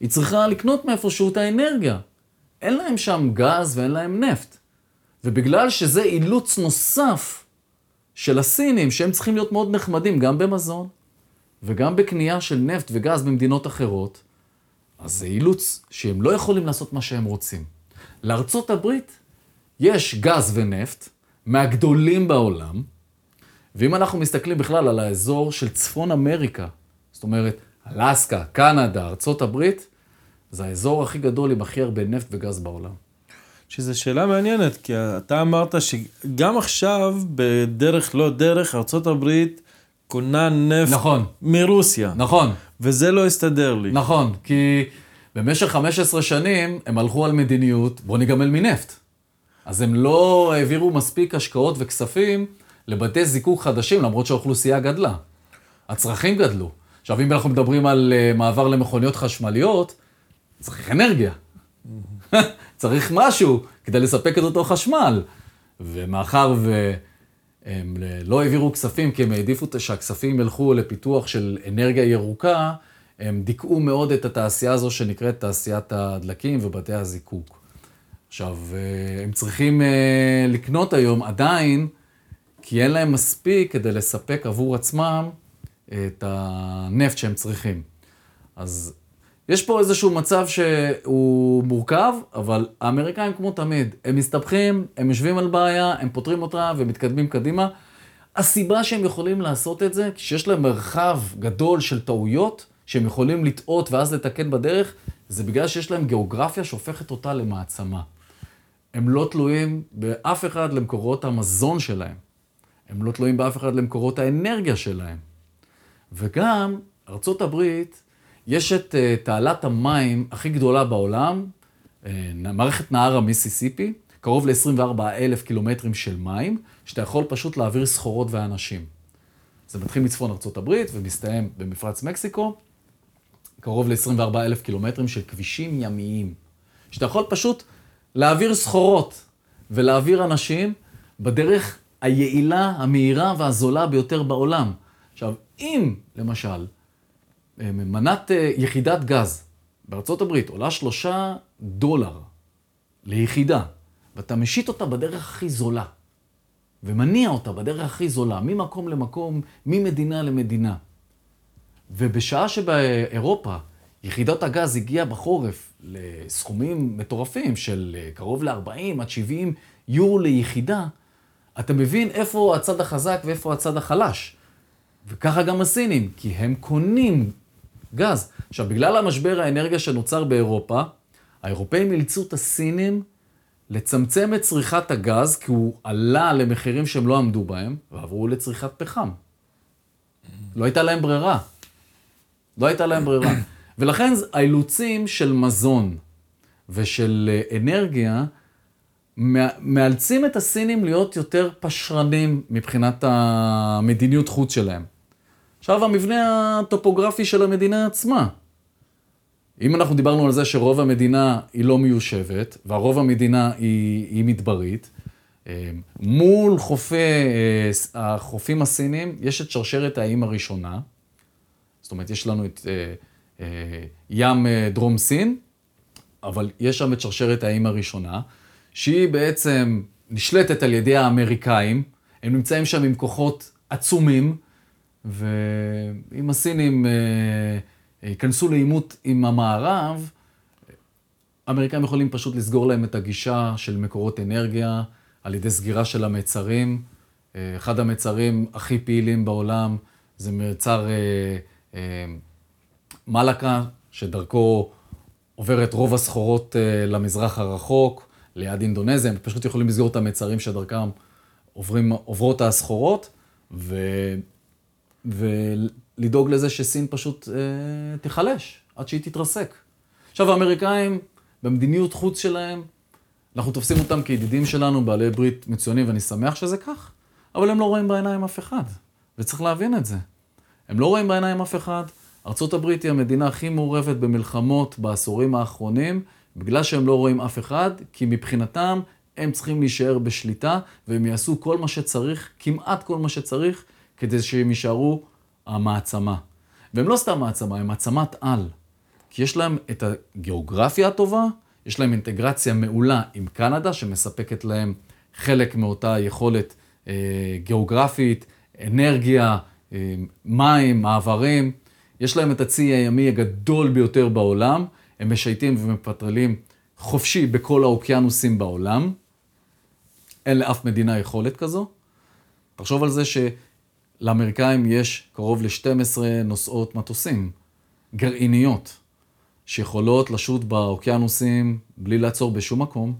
היא צריכה לקנות מאיפשהו את האנרגיה. אין להם שם גז ואין להם נפט. ובגלל שזה אילוץ נוסף של הסינים, שהם צריכים להיות מאוד נחמדים גם במזון וגם בקנייה של נפט וגז במדינות אחרות, אז זה אילוץ שהם לא יכולים לעשות מה שהם רוצים. לארצות הברית יש גז ונפט מהגדולים בעולם, ואם אנחנו מסתכלים בכלל על האזור של צפון אמריקה, זאת אומרת, אלסקה, קנדה, ארצות הברית, זה האזור הכי גדול עם הכי הרבה נפט וגז בעולם. שזו שאלה מעניינת, כי אתה אמרת שגם עכשיו, בדרך לא דרך, ארה"ב קונה נפט נכון. מרוסיה. נכון. וזה לא הסתדר לי. נכון, כי במשך 15 שנים הם הלכו על מדיניות, בוא ניגמל מנפט. אז הם לא העבירו מספיק השקעות וכספים לבתי זיקוק חדשים, למרות שהאוכלוסייה גדלה. הצרכים גדלו. עכשיו, אם אנחנו מדברים על uh, מעבר למכוניות חשמליות, צריך אנרגיה. (laughs) צריך משהו כדי לספק את אותו חשמל. ומאחר והם לא העבירו כספים, כי הם העדיפו שהכספים ילכו לפיתוח של אנרגיה ירוקה, הם דיכאו מאוד את התעשייה הזו שנקראת תעשיית הדלקים ובתי הזיקוק. עכשיו, אה, הם צריכים אה, לקנות היום עדיין, כי אין להם מספיק כדי לספק עבור עצמם את הנפט שהם צריכים. אז יש פה איזשהו מצב שהוא מורכב, אבל האמריקאים כמו תמיד, הם מסתבכים, הם יושבים על בעיה, הם פותרים אותה ומתקדמים קדימה. הסיבה שהם יכולים לעשות את זה, שיש להם מרחב גדול של טעויות, שהם יכולים לטעות ואז לתקן בדרך, זה בגלל שיש להם גיאוגרפיה שהופכת אותה למעצמה. הם לא תלויים באף אחד למקורות המזון שלהם. הם לא תלויים באף אחד למקורות האנרגיה שלהם. וגם, ארצות הברית, יש את uh, תעלת המים הכי גדולה בעולם, uh, מערכת נהר המיסיסיפי, קרוב ל-24 אלף קילומטרים של מים, שאתה יכול פשוט להעביר סחורות ואנשים. זה מתחיל מצפון הברית ומסתיים במפרץ מקסיקו, קרוב ל-24 אלף קילומטרים של כבישים ימיים. שאתה יכול פשוט להעביר סחורות ולהעביר אנשים בדרך היעילה, המהירה והזולה ביותר בעולם. עכשיו, אם, למשל, מנת אה, יחידת גז בארצות הברית עולה שלושה דולר ליחידה, ואתה משית אותה בדרך הכי זולה, ומניע אותה בדרך הכי זולה, ממקום למקום, ממדינה למדינה, ובשעה שבאירופה יחידת הגז הגיעה בחורף לסכומים מטורפים של אה, קרוב ל-40 עד 70 יורו ליחידה, אתה מבין איפה הצד החזק ואיפה הצד החלש. וככה גם הסינים, כי הם קונים גז. עכשיו, בגלל המשבר האנרגיה שנוצר באירופה, האירופאים אילצו את הסינים לצמצם את צריכת הגז, כי הוא עלה למחירים שהם לא עמדו בהם, ועברו לצריכת פחם. לא הייתה להם ברירה. לא הייתה להם ברירה. (coughs) ולכן האילוצים של מזון ושל אה, אנרגיה, מאלצים את הסינים להיות יותר פשרנים מבחינת המדיניות חוץ שלהם. עכשיו, המבנה הטופוגרפי של המדינה עצמה. אם אנחנו דיברנו על זה שרוב המדינה היא לא מיושבת, והרוב המדינה היא, היא מדברית, אה, מול חופי, אה, החופים הסינים, יש את שרשרת האיים הראשונה. זאת אומרת, יש לנו את ים דרום סין, אבל יש שם את שרשרת האיים הראשונה, שהיא בעצם נשלטת על ידי האמריקאים. הם נמצאים שם עם כוחות עצומים, ואם הסינים ייכנסו לעימות עם המערב, האמריקאים יכולים פשוט לסגור להם את הגישה של מקורות אנרגיה על ידי סגירה של המצרים. אה, אחד המצרים הכי פעילים בעולם זה מצר אה, אה, מלאקה, שדרכו עוברת רוב הסחורות למזרח הרחוק, ליד אינדונזיה, הם פשוט יכולים לסגור את המצרים שדרכם עוברים, עוברות הסחורות, ו... ולדאוג לזה שסין פשוט אה, תיחלש עד שהיא תתרסק. עכשיו, האמריקאים במדיניות חוץ שלהם, אנחנו תופסים אותם כידידים שלנו, בעלי ברית מצוינים, ואני שמח שזה כך, אבל הם לא רואים בעיניים אף אחד, וצריך להבין את זה. הם לא רואים בעיניים אף אחד. ארה"ב היא המדינה הכי מעורבת במלחמות בעשורים האחרונים, בגלל שהם לא רואים אף אחד, כי מבחינתם הם צריכים להישאר בשליטה, והם יעשו כל מה שצריך, כמעט כל מה שצריך, כדי שהם יישארו המעצמה. והם לא סתם מעצמה, הם מעצמת על. כי יש להם את הגיאוגרפיה הטובה, יש להם אינטגרציה מעולה עם קנדה, שמספקת להם חלק מאותה יכולת אה, גיאוגרפית, אנרגיה, אה, מים, מעברים. יש להם את הצי הימי הגדול ביותר בעולם, הם משייטים ומפטרלים חופשי בכל האוקיינוסים בעולם. אין לאף מדינה יכולת כזו. תחשוב על זה שלאמריקאים יש קרוב ל-12 נוסעות מטוסים, גרעיניות. שיכולות לשוט באוקיינוסים בלי לעצור בשום מקום.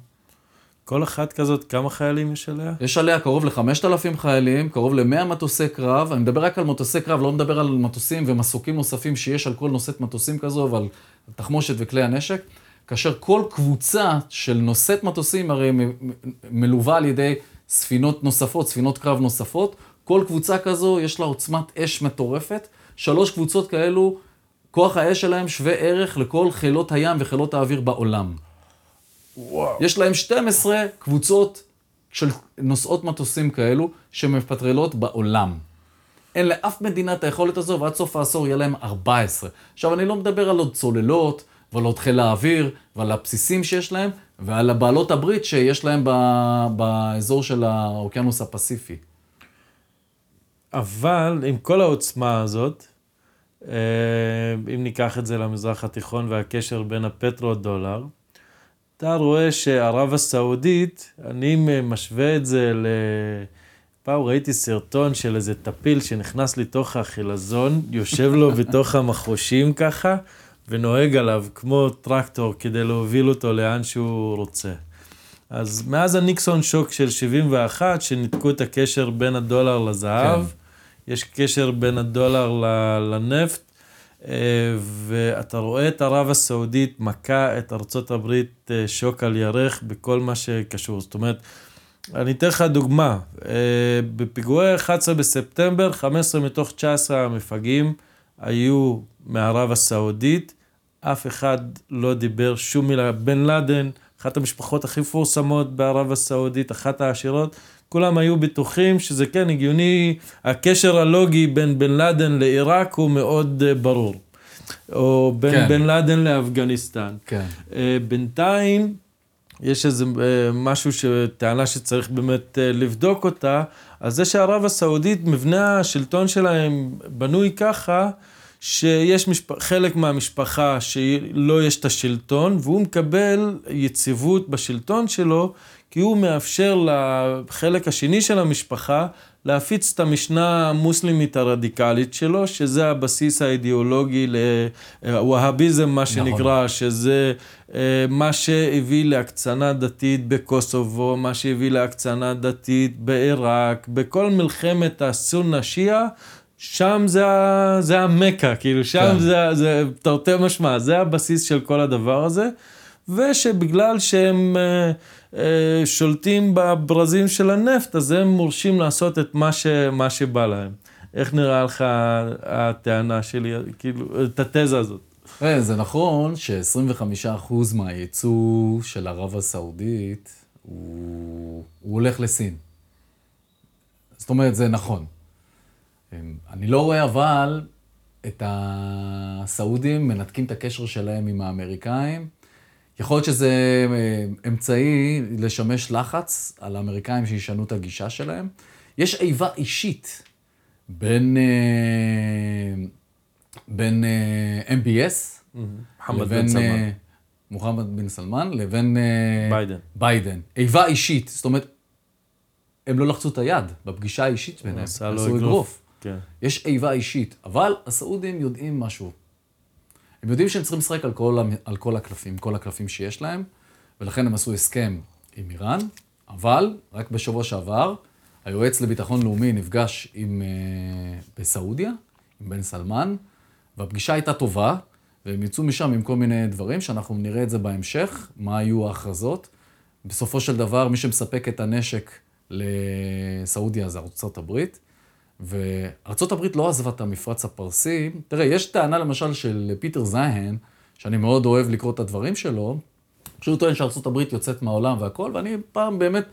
כל אחת כזאת, כמה חיילים יש עליה? יש עליה קרוב ל-5,000 חיילים, קרוב ל-100 מטוסי קרב. אני מדבר רק על מטוסי קרב, לא מדבר על מטוסים ומסוקים נוספים שיש על כל נושאת מטוסים כזו ועל תחמושת וכלי הנשק. כאשר כל קבוצה של נושאת מטוסים הרי מלווה על ידי ספינות נוספות, ספינות קרב נוספות. כל קבוצה כזו יש לה עוצמת אש מטורפת. שלוש קבוצות כאלו כוח האש שלהם שווה ערך לכל חילות הים וחילות האוויר בעולם. וואו. יש להם 12 קבוצות של נוסעות מטוסים כאלו שמפטרלות בעולם. אין לאף מדינה את היכולת הזו, ועד סוף העשור יהיה להם 14. עכשיו, אני לא מדבר על עוד צוללות, ועל עוד חיל האוויר, ועל הבסיסים שיש להם, ועל הבעלות הברית שיש להם באזור של האוקיינוס הפסיפי. אבל עם כל העוצמה הזאת, אה, אם ניקח את זה למזרח התיכון והקשר בין הפטרו-דולר, אתה רואה שערב הסעודית, אני משווה את זה ל... פעם ראיתי סרטון של איזה טפיל שנכנס לתוך החילזון, יושב לו (laughs) בתוך המחושים ככה, ונוהג עליו כמו טרקטור כדי להוביל אותו לאן שהוא רוצה. אז מאז הניקסון שוק של 71, שניתקו את הקשר בין הדולר לזהב, כן. יש קשר בין הדולר לנפט, אה, ואתה רואה את ערב הסעודית מכה את ארצות הברית אה, שוק על ירך בכל מה שקשור. זאת אומרת, אני אתן לך דוגמה, אה, בפיגועי 11 בספטמבר, 15 מתוך 19 המפגעים היו מערב הסעודית, אף אחד לא דיבר שום מילה. בן לאדן, אחת המשפחות הכי מפורסמות בערב הסעודית, אחת העשירות, כולם היו בטוחים שזה כן הגיוני, הקשר הלוגי בין בן לאדן לעיראק הוא מאוד uh, ברור. או בין כן. בן לאדן לאפגניסטן. כן. Uh, בינתיים, יש איזה uh, משהו, טענה שצריך באמת לבדוק אותה, על זה שערב הסעודית, מבנה השלטון שלהם בנוי ככה, שיש משפ... חלק מהמשפחה שלא יש את השלטון, והוא מקבל יציבות בשלטון שלו, כי הוא מאפשר לחלק השני של המשפחה להפיץ את המשנה המוסלמית הרדיקלית שלו, שזה הבסיס האידיאולוגי לווהאביזם, מה נכון. שנקרא, נכון. שזה אה, מה שהביא להקצנה דתית בקוסובו, מה שהביא להקצנה דתית בעיראק, בכל מלחמת הסונה שיעה. שם זה, זה המכה, כאילו שם כן. זה, זה תרתי משמע, זה הבסיס של כל הדבר הזה, ושבגלל שהם אה, אה, שולטים בברזים של הנפט, אז הם מורשים לעשות את מה, ש, מה שבא להם. איך נראה לך הטענה שלי, כאילו, את התזה הזאת? אה, זה נכון ש-25% מהייצוא של ערב הסעודית הוא, הוא הולך לסין. זאת אומרת, זה נכון. אני לא רואה אבל את הסעודים מנתקים את הקשר שלהם עם האמריקאים. יכול להיות שזה אה, אמצעי לשמש לחץ על האמריקאים שישנו את הגישה שלהם. יש איבה אישית בין, אה, בין אה, MBS לבין מוחמד בן סלמן לבין ביידן. ביידן. איבה אישית, זאת אומרת, הם לא לחצו את היד בפגישה האישית ביניהם, עשו אגרוף. כן. יש איבה אישית, אבל הסעודים יודעים משהו. הם יודעים שהם צריכים לשחק על כל, על כל הקלפים, כל הקלפים שיש להם, ולכן הם עשו הסכם עם איראן, אבל רק בשבוע שעבר, היועץ לביטחון לאומי נפגש עם, uh, בסעודיה, עם בן סלמן, והפגישה הייתה טובה, והם יצאו משם עם כל מיני דברים, שאנחנו נראה את זה בהמשך, מה היו ההכרזות. בסופו של דבר, מי שמספק את הנשק לסעודיה זה ארצות הברית. הברית לא עזבה את המפרץ הפרסי. תראה, יש טענה למשל של פיטר זיין, שאני מאוד אוהב לקרוא את הדברים שלו, שהוא טוען הברית יוצאת מהעולם והכל, ואני פעם באמת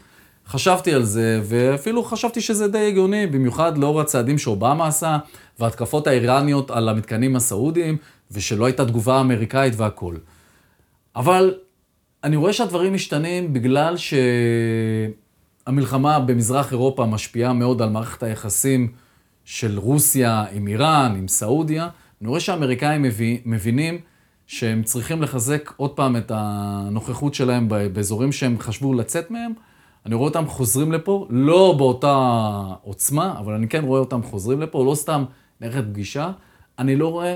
חשבתי על זה, ואפילו חשבתי שזה די הגיוני, במיוחד לאור הצעדים שאובמה עשה, וההתקפות האיראניות על המתקנים הסעודיים, ושלא הייתה תגובה אמריקאית והכל. אבל אני רואה שהדברים משתנים בגלל ש... המלחמה במזרח אירופה משפיעה מאוד על מערכת היחסים של רוסיה עם איראן, עם סעודיה. אני רואה שהאמריקאים מבינים שהם צריכים לחזק עוד פעם את הנוכחות שלהם באזורים שהם חשבו לצאת מהם. אני רואה אותם חוזרים לפה, לא באותה עוצמה, אבל אני כן רואה אותם חוזרים לפה, לא סתם נערכת פגישה. אני לא רואה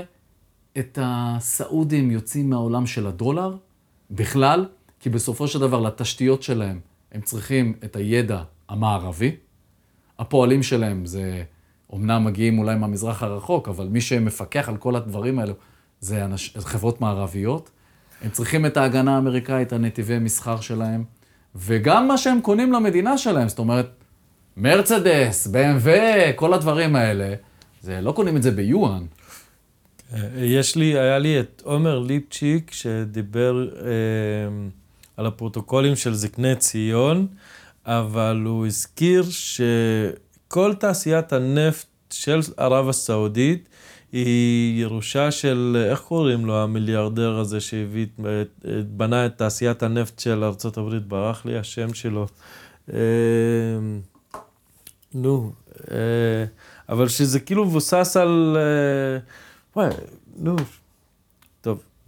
את הסעודים יוצאים מהעולם של הדולר בכלל, כי בסופו של דבר לתשתיות שלהם הם צריכים את הידע המערבי. הפועלים שלהם זה, אומנם מגיעים אולי מהמזרח הרחוק, אבל מי שמפקח על כל הדברים האלו זה אנש, חברות מערביות. הם צריכים את ההגנה האמריקאית, הנתיבי מסחר שלהם, וגם מה שהם קונים למדינה שלהם, זאת אומרת, מרצדס, BMW, כל הדברים האלה, זה לא קונים את זה ביואן. יש לי, היה לי את עומר ליפצ'יק שדיבר... אה, על הפרוטוקולים של זקני ציון, אבל הוא הזכיר שכל תעשיית הנפט של ערב הסעודית היא ירושה של, איך קוראים לו, המיליארדר הזה שהביא, בנה את תעשיית הנפט של ארה"ב, ברח לי השם שלו. אה, נו, אה, אבל שזה כאילו מבוסס על... אה, וואי, נו,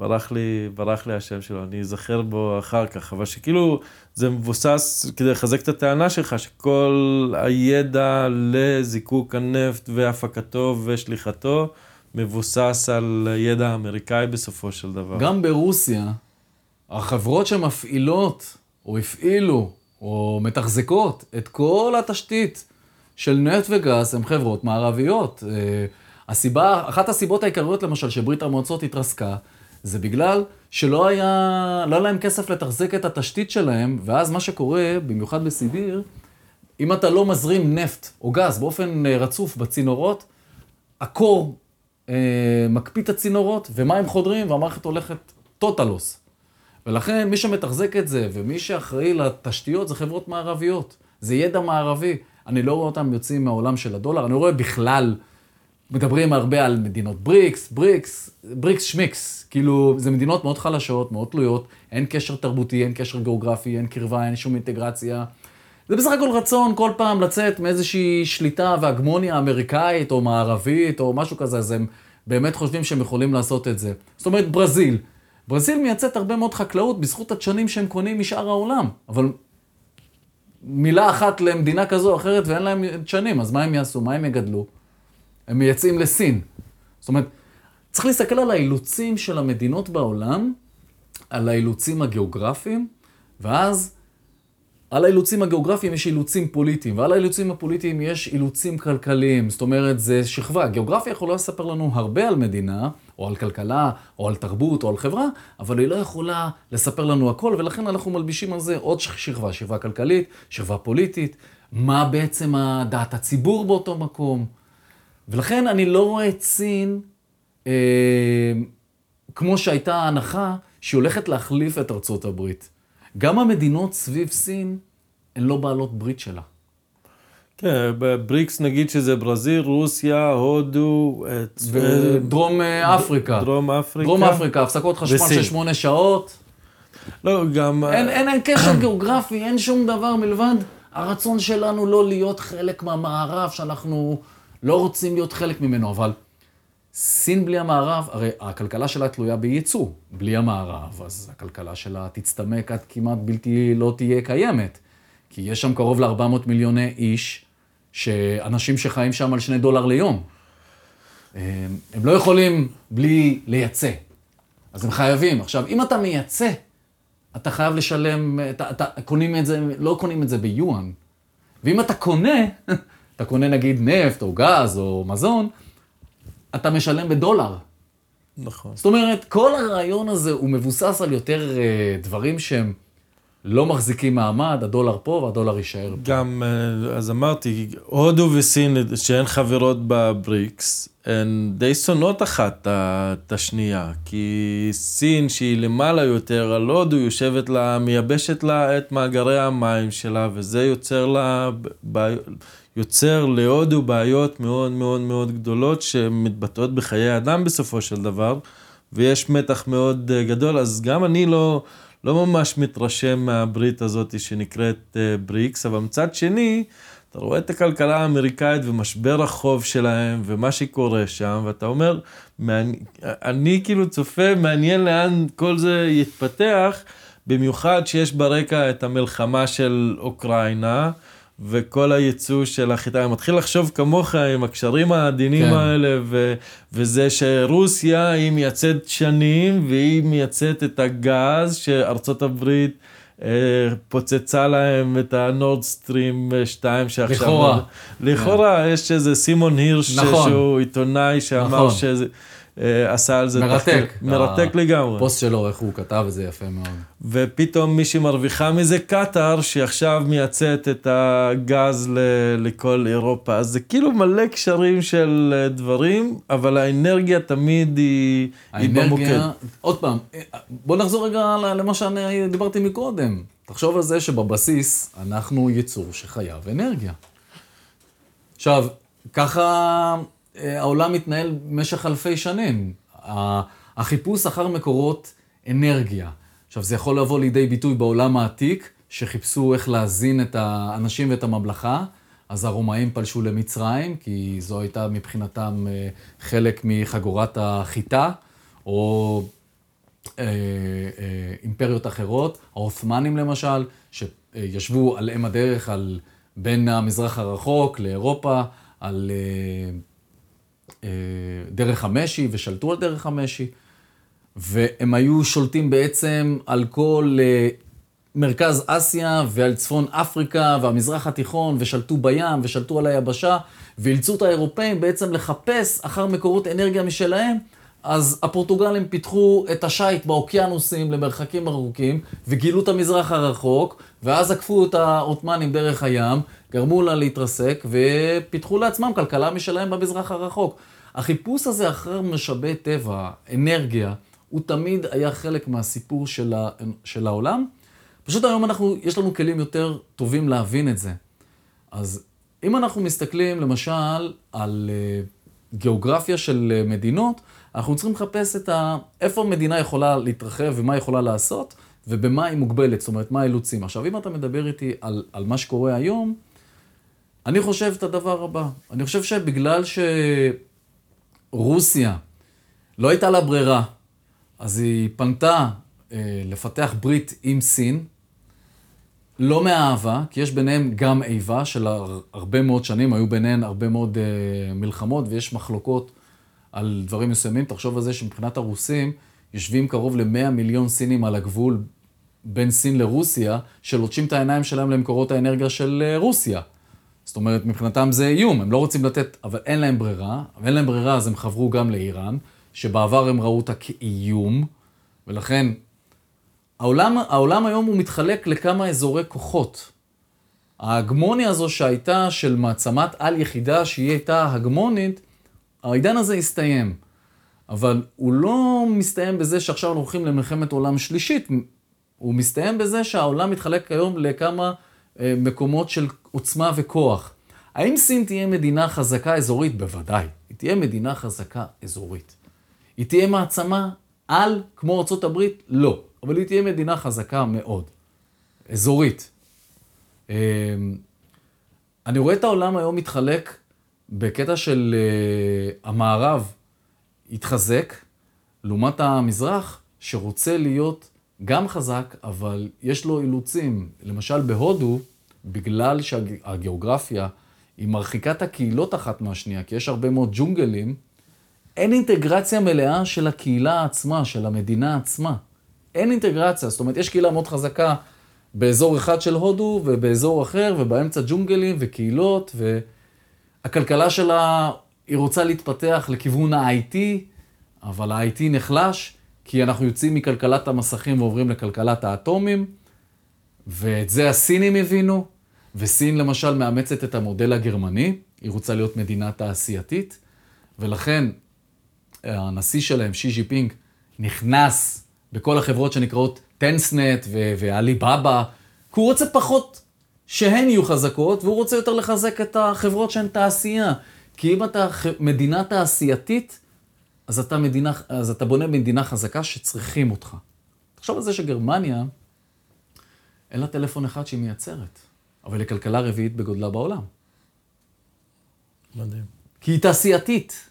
ברח לי, ברח לי השם שלו, אני אזכר בו אחר כך, אבל שכאילו זה מבוסס כדי לחזק את הטענה שלך, שכל הידע לזיקוק הנפט והפקתו ושליחתו מבוסס על ידע אמריקאי בסופו של דבר. גם ברוסיה, החברות שמפעילות, או הפעילו, או מתחזקות את כל התשתית של נפט וגז, הן חברות מערביות. אה, הסיבה, אחת הסיבות העיקריות למשל שברית המועצות התרסקה, זה בגלל שלא היה, לא היה להם כסף לתחזק את התשתית שלהם, ואז מה שקורה, במיוחד בסיביר, אם אתה לא מזרים נפט או גז באופן אה, רצוף בצינורות, הקור אה, מקפיא את הצינורות, ומים חודרים, והמערכת הולכת total loss. ולכן מי שמתחזק את זה, ומי שאחראי לתשתיות, זה חברות מערביות. זה ידע מערבי. אני לא רואה אותם יוצאים מהעולם של הדולר, אני רואה בכלל... מדברים הרבה על מדינות BRICS, BRICS, BRICS שמיקס, כאילו, זה מדינות מאוד חלשות, מאוד תלויות, אין קשר תרבותי, אין קשר גיאוגרפי, אין קרבה, אין שום אינטגרציה. זה בסך הכל רצון כל פעם לצאת מאיזושהי שליטה והגמוניה אמריקאית או מערבית או משהו כזה, אז הם באמת חושבים שהם יכולים לעשות את זה. זאת אומרת, ברזיל. ברזיל מייצאת הרבה מאוד חקלאות בזכות הדשנים שהם קונים משאר העולם, אבל מילה אחת למדינה כזו או אחרת ואין להם דשנים, אז מה הם יעשו? מה הם יגדלו? הם מייצאים לסין. זאת אומרת, צריך להסתכל על האילוצים של המדינות בעולם, על האילוצים הגיאוגרפיים, ואז על האילוצים הגיאוגרפיים יש אילוצים פוליטיים, ועל האילוצים הפוליטיים יש אילוצים כלכליים. זאת אומרת, זה שכבה. גיאוגרפיה יכולה לספר לנו הרבה על מדינה, או על כלכלה, או על תרבות, או על חברה, אבל היא לא יכולה לספר לנו הכל, ולכן אנחנו מלבישים על זה עוד שכבה, שכבה כלכלית, שכבה פוליטית, מה בעצם דעת הציבור באותו מקום. ולכן אני לא רואה את סין אה, כמו שהייתה ההנחה שהיא הולכת להחליף את ארצות הברית. גם המדינות סביב סין הן לא בעלות ברית שלה. כן, בבריקס נגיד שזה ברזיל, רוסיה, הודו, ודרום אה, אפריקה. דרום אפריקה. דרום אפריקה, הפסקות חשמל וסין. של שמונה שעות. לא, גם... אין, אין, אין קשר גיאוגרפי, אין שום דבר מלבד הרצון שלנו לא להיות חלק מהמערב, שאנחנו לא רוצים להיות חלק ממנו, אבל סין בלי המערב, הרי הכלכלה שלה תלויה בייצוא. בלי המערב, אז הכלכלה שלה תצטמק עד כמעט בלתי לא תהיה קיימת. כי יש שם קרוב ל-400 מיליוני איש, שאנשים שחיים שם על שני דולר ליום. הם, הם לא יכולים בלי לייצא. אז הם חייבים. עכשיו, אם אתה מייצא, אתה חייב לשלם, אתה, אתה קונים את זה, לא קונים את זה ביואן. ואם אתה קונה, (laughs) אתה קונה נגיד נפט או גז או מזון, אתה משלם בדולר. נכון. זאת אומרת, כל הרעיון הזה הוא מבוסס על יותר uh, דברים שהם לא מחזיקים מעמד, הדולר פה והדולר יישאר פה. גם, אה, אז אמרתי, הודו וסין, שהן חברות בבריקס, הן די שונאות אחת את השנייה, כי סין, שהיא למעלה יותר על הודו, יושבת לה, מייבשת לה את מאגרי המים שלה, וזה יוצר לה, בעי... יוצר להודו בעיות מאוד מאוד מאוד גדולות, שמתבטאות בחיי אדם בסופו של דבר, ויש מתח מאוד אה, גדול, אז גם אני לא... לא ממש מתרשם מהברית הזאת שנקראת בריקס, אבל מצד שני, אתה רואה את הכלכלה האמריקאית ומשבר החוב שלהם ומה שקורה שם, ואתה אומר, מעני... אני כאילו צופה, מעניין לאן כל זה יתפתח, במיוחד שיש ברקע את המלחמה של אוקראינה. וכל הייצוא של החיטה, אני מתחיל לחשוב כמוך עם הקשרים העדינים כן. האלה, ו, וזה שרוסיה היא מייצאת שנים, והיא מייצאת את הגז שארצות הברית אה, פוצצה להם את הנורד סטרים 2 שעכשיו... לכאורה. לכאורה, yeah. יש איזה סימון הירש, נכון. שהוא עיתונאי שאמר נכון. שזה... עשה על זה מרתק. תחקיר. מרתק לגמרי. הפוסט שלו, איך הוא כתב את זה יפה מאוד. ופתאום מי שמרוויחה מזה קטאר, שעכשיו מייצאת את הגז ל- לכל אירופה. אז זה כאילו מלא קשרים של דברים, אבל האנרגיה תמיד היא, האנרגיה, היא במוקד. עוד פעם, בוא נחזור רגע למה שאני דיברתי מקודם. תחשוב על זה שבבסיס אנחנו יצור שחייב אנרגיה. עכשיו, ככה העולם מתנהל במשך אלפי שנים. החיפוש אחר מקורות אנרגיה. עכשיו, זה יכול לבוא לידי ביטוי בעולם העתיק, שחיפשו איך להזין את האנשים ואת הממלכה. אז הרומאים פלשו למצרים, כי זו הייתה מבחינתם אה, חלק מחגורת החיטה, או אה, אה, אימפריות אחרות, העות'מאנים למשל, שישבו על אם הדרך, על בין המזרח הרחוק לאירופה, על אה, דרך המשי ושלטו על דרך המשי, והם היו שולטים בעצם על כל אה, מרכז אסיה ועל צפון אפריקה והמזרח התיכון, ושלטו בים ושלטו על היבשה, ואילצו את האירופאים בעצם לחפש אחר מקורות אנרגיה משלהם. אז הפורטוגלים פיתחו את השיט באוקיינוסים למרחקים ארוכים, וגילו את המזרח הרחוק, ואז עקפו את העות'מאנים דרך הים, גרמו לה להתרסק, ופיתחו לעצמם כלכלה משלהם במזרח הרחוק. החיפוש הזה אחר משאבי טבע, אנרגיה, הוא תמיד היה חלק מהסיפור של, ה, של העולם. פשוט היום אנחנו, יש לנו כלים יותר טובים להבין את זה. אז אם אנחנו מסתכלים למשל על uh, גיאוגרפיה של uh, מדינות, אנחנו צריכים לחפש את ה... איפה מדינה יכולה להתרחב ומה יכולה לעשות, ובמה היא מוגבלת, זאת אומרת, מה האילוצים. עכשיו, אם אתה מדבר איתי על, על מה שקורה היום, אני חושב את הדבר הבא. אני חושב שבגלל שרוסיה לא הייתה לה ברירה, אז היא פנתה אה, לפתח ברית עם סין, לא מאהבה, כי יש ביניהם גם איבה של הרבה מאוד שנים, היו ביניהן הרבה מאוד אה, מלחמות ויש מחלוקות על דברים מסוימים. תחשוב על זה שמבחינת הרוסים, יושבים קרוב ל-100 מיליון סינים על הגבול בין סין לרוסיה, שלוטשים את העיניים שלהם למקורות האנרגיה של אה, רוסיה. זאת אומרת, מבחינתם זה איום, הם לא רוצים לתת, אבל אין להם ברירה, ואין להם ברירה אז הם חברו גם לאיראן, שבעבר הם ראו אותה כאיום, ולכן העולם, העולם היום הוא מתחלק לכמה אזורי כוחות. ההגמוניה הזו שהייתה של מעצמת על יחידה, שהיא הייתה הגמונית, העידן הזה הסתיים. אבל הוא לא מסתיים בזה שעכשיו אנחנו הולכים למלחמת עולם שלישית, הוא מסתיים בזה שהעולם מתחלק היום לכמה אה, מקומות של עוצמה וכוח. האם סין תהיה מדינה חזקה אזורית? בוודאי. היא תהיה מדינה חזקה אזורית. היא תהיה מעצמה על כמו הברית? לא. אבל היא תהיה מדינה חזקה מאוד. אזורית. אה, אני רואה את העולם היום מתחלק בקטע של uh, המערב התחזק, לעומת המזרח, שרוצה להיות גם חזק, אבל יש לו אילוצים. למשל בהודו, בגלל שהגיאוגרפיה היא מרחיקה את הקהילות אחת מהשנייה, כי יש הרבה מאוד ג'ונגלים, אין אינטגרציה מלאה של הקהילה עצמה, של המדינה עצמה. אין אינטגרציה, זאת אומרת, יש קהילה מאוד חזקה באזור אחד של הודו ובאזור אחר, ובאמצע ג'ונגלים וקהילות, והכלכלה שלה, היא רוצה להתפתח לכיוון ה-IT, אבל ה-IT נחלש, כי אנחנו יוצאים מכלכלת המסכים ועוברים לכלכלת האטומים, ואת זה הסינים הבינו, וסין למשל מאמצת את המודל הגרמני, היא רוצה להיות מדינה תעשייתית, ולכן הנשיא שלהם, שי ז'י פינג, נכנס בכל החברות שנקראות טנסנט ועליבאבא, כי הוא רוצה פחות שהן יהיו חזקות, והוא רוצה יותר לחזק את החברות שהן תעשייה. כי אם אתה מדינה תעשייתית, אז אתה, מדינה, אז אתה בונה מדינה חזקה שצריכים אותך. תחשוב על זה שגרמניה, אין לה טלפון אחד שהיא מייצרת, אבל היא כלכלה רביעית בגודלה בעולם. מדהים. כי היא תעשייתית.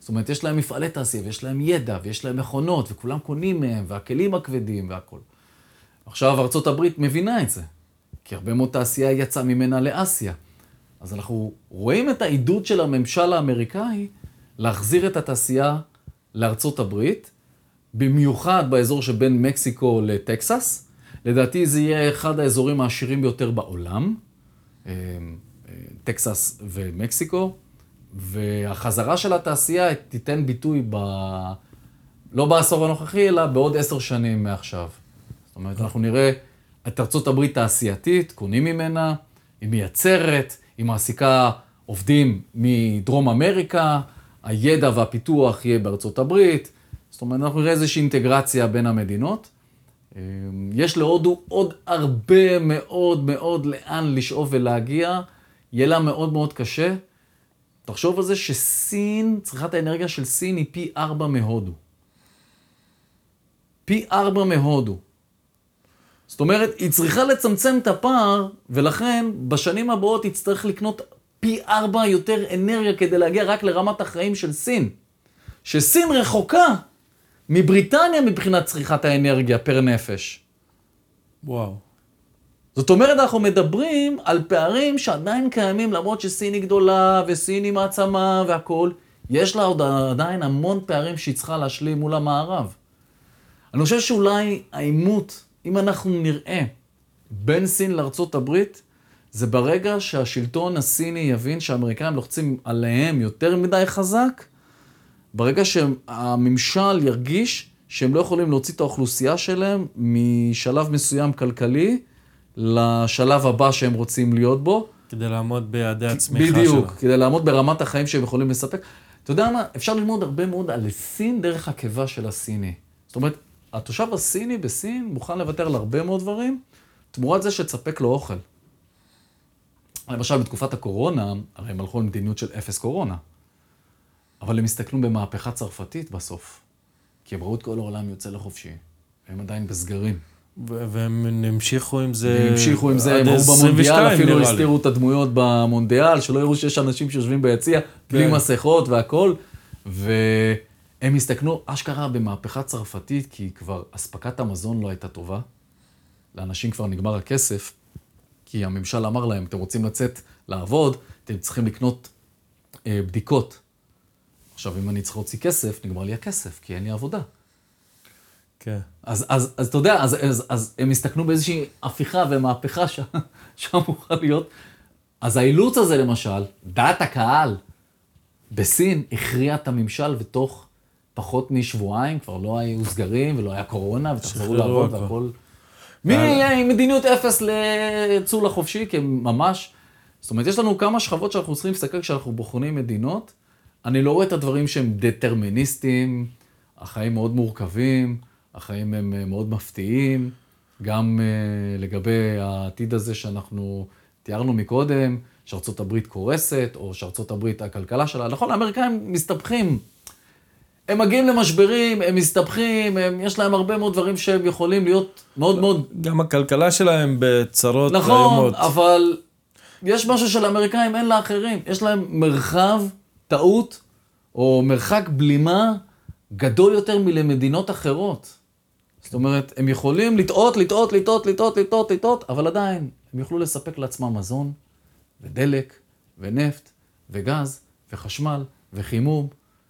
זאת אומרת, יש להם מפעלי תעשייה, ויש להם ידע, ויש להם מכונות, וכולם קונים מהם, והכלים הכבדים והכול. עכשיו ארה"ב מבינה את זה, כי הרבה מאוד תעשייה יצאה ממנה לאסיה. אז אנחנו רואים את העידוד של הממשל האמריקאי להחזיר את התעשייה לארצות הברית, במיוחד באזור שבין מקסיקו לטקסס. לדעתי זה יהיה אחד האזורים העשירים ביותר בעולם, אה, אה, טקסס ומקסיקו. והחזרה של התעשייה תיתן ביטוי ב... לא בעשור הנוכחי, אלא בעוד עשר שנים מעכשיו. זאת אומרת, אנחנו נראה את ארצות הברית תעשייתית, קונים ממנה, היא מייצרת, היא מעסיקה עובדים מדרום אמריקה, הידע והפיתוח יהיה בארצות הברית. זאת אומרת, אנחנו נראה איזושהי אינטגרציה בין המדינות. אמ, יש להודו עוד הרבה מאוד מאוד לאן לשאוף ולהגיע. יהיה לה מאוד מאוד קשה. תחשוב על זה שסין, צריכת האנרגיה של סין היא פי ארבע מהודו. פי ארבע מהודו. זאת אומרת, היא צריכה לצמצם את הפער, ולכן בשנים הבאות היא תצטרך לקנות פי ארבע יותר אנרגיה כדי להגיע רק לרמת החיים של סין. שסין רחוקה מבריטניה מבחינת צריכת האנרגיה פר נפש. וואו. זאת אומרת, אנחנו מדברים על פערים שעדיין קיימים, למרות שסין היא גדולה, וסין היא מעצמה והכול, יש לה עוד עדיין המון פערים שהיא צריכה להשלים מול המערב. אני חושב שאולי העימות, אם אנחנו נראה בין סין לארצות הברית, זה ברגע שהשלטון הסיני יבין שהאמריקאים לוחצים עליהם יותר מדי חזק, ברגע שהממשל ירגיש שהם לא יכולים להוציא את האוכלוסייה שלהם משלב מסוים כלכלי, לשלב הבא שהם רוצים להיות בו. כדי לעמוד ביעדי הצמיחה שלו. בדיוק, כדי לעמוד ברמת החיים שהם יכולים לספק. אתה יודע מה, אפשר ללמוד הרבה מאוד על סין דרך הקיבה של הסיני. זאת אומרת, התושב הסיני בסין מוכן לוותר על הרבה מאוד דברים, תמורת זה שתספק לו אוכל. למשל, בתקופת הקורונה, הרי הם הלכו למדיניות של אפס קורונה. אבל הם הסתכלו במהפכה צרפתית בסוף. כי הם ראו את כל העולם יוצא לחופשי, והם עדיין בסגרים. והם המשיכו עם זה הם המשיכו עם זה, הם ראו במונדיאל, אפילו הסתירו את הדמויות במונדיאל, שלא יראו שיש אנשים שיושבים ביציע, בלי כן. מסכות והכול. והם הסתכנו אשכרה במהפכה צרפתית, כי כבר אספקת המזון לא הייתה טובה. לאנשים כבר נגמר הכסף, כי הממשל אמר להם, אתם רוצים לצאת לעבוד, אתם צריכים לקנות אה, בדיקות. עכשיו, אם אני צריך להוציא כסף, נגמר לי הכסף, כי אין לי עבודה. כן. אז, אז, אז אתה יודע, אז, אז, אז הם הסתכנו באיזושהי הפיכה ומהפכה ש, (laughs) שאמורה להיות. אז האילוץ הזה למשל, דעת הקהל בסין הכריע את הממשל ותוך פחות משבועיים, כבר לא היו סגרים ולא היה קורונה, ותחזרו לעבוד והכל. מי יהיה עם מדיניות אפס לצור לחופשי, כי ממש... זאת אומרת, יש לנו כמה שכבות שאנחנו צריכים להסתכל כשאנחנו בוחנים מדינות. אני לא רואה את הדברים שהם דטרמיניסטיים, החיים מאוד מורכבים. החיים הם אה, מאוד מפתיעים. גם uh, לגבי העתיד הזה שאנחנו תיארנו מקודם, שארצות הברית קורסת, או שארצות הברית, הכלכלה שלה, נכון, האמריקאים מסתבכים. הם מגיעים למשברים, הם מסתבכים, הם, יש להם הרבה מאוד דברים שהם יכולים להיות מאוד מאוד... גם הכלכלה שלהם בצרות נכון, איומות. אבל יש משהו שלאמריקאים אין לאחרים. יש להם מרחב טעות, או מרחק בלימה גדול יותר מלמדינות אחרות. זאת אומרת, הם יכולים לטעות, לטעות, לטעות, לטעות, לטעות, לטעות, אבל עדיין, הם יוכלו לספק לעצמם מזון, ודלק, ונפט, וגז, וחשמל, וחימום.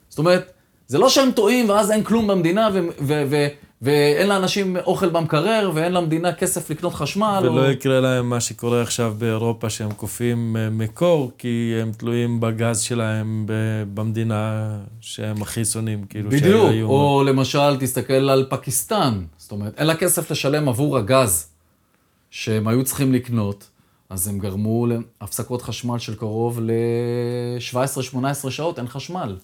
זאת אומרת, זה לא שהם טועים ואז אין כלום במדינה ו- ו- ו- ואין לאנשים אוכל במקרר ואין למדינה כסף לקנות חשמל. ולא או... יקרה להם מה שקורה עכשיו באירופה, שהם קופאים אה, מקור, כי הם תלויים בגז שלהם ב- במדינה שהם הכי שונאים, כאילו בדיוק, שהיו- או למשל, תסתכל על פקיסטן. זאת אומרת, אין לה כסף לשלם עבור הגז שהם היו צריכים לקנות, אז הם גרמו להפסקות חשמל של קרוב ל-17-18 שעות, אין חשמל.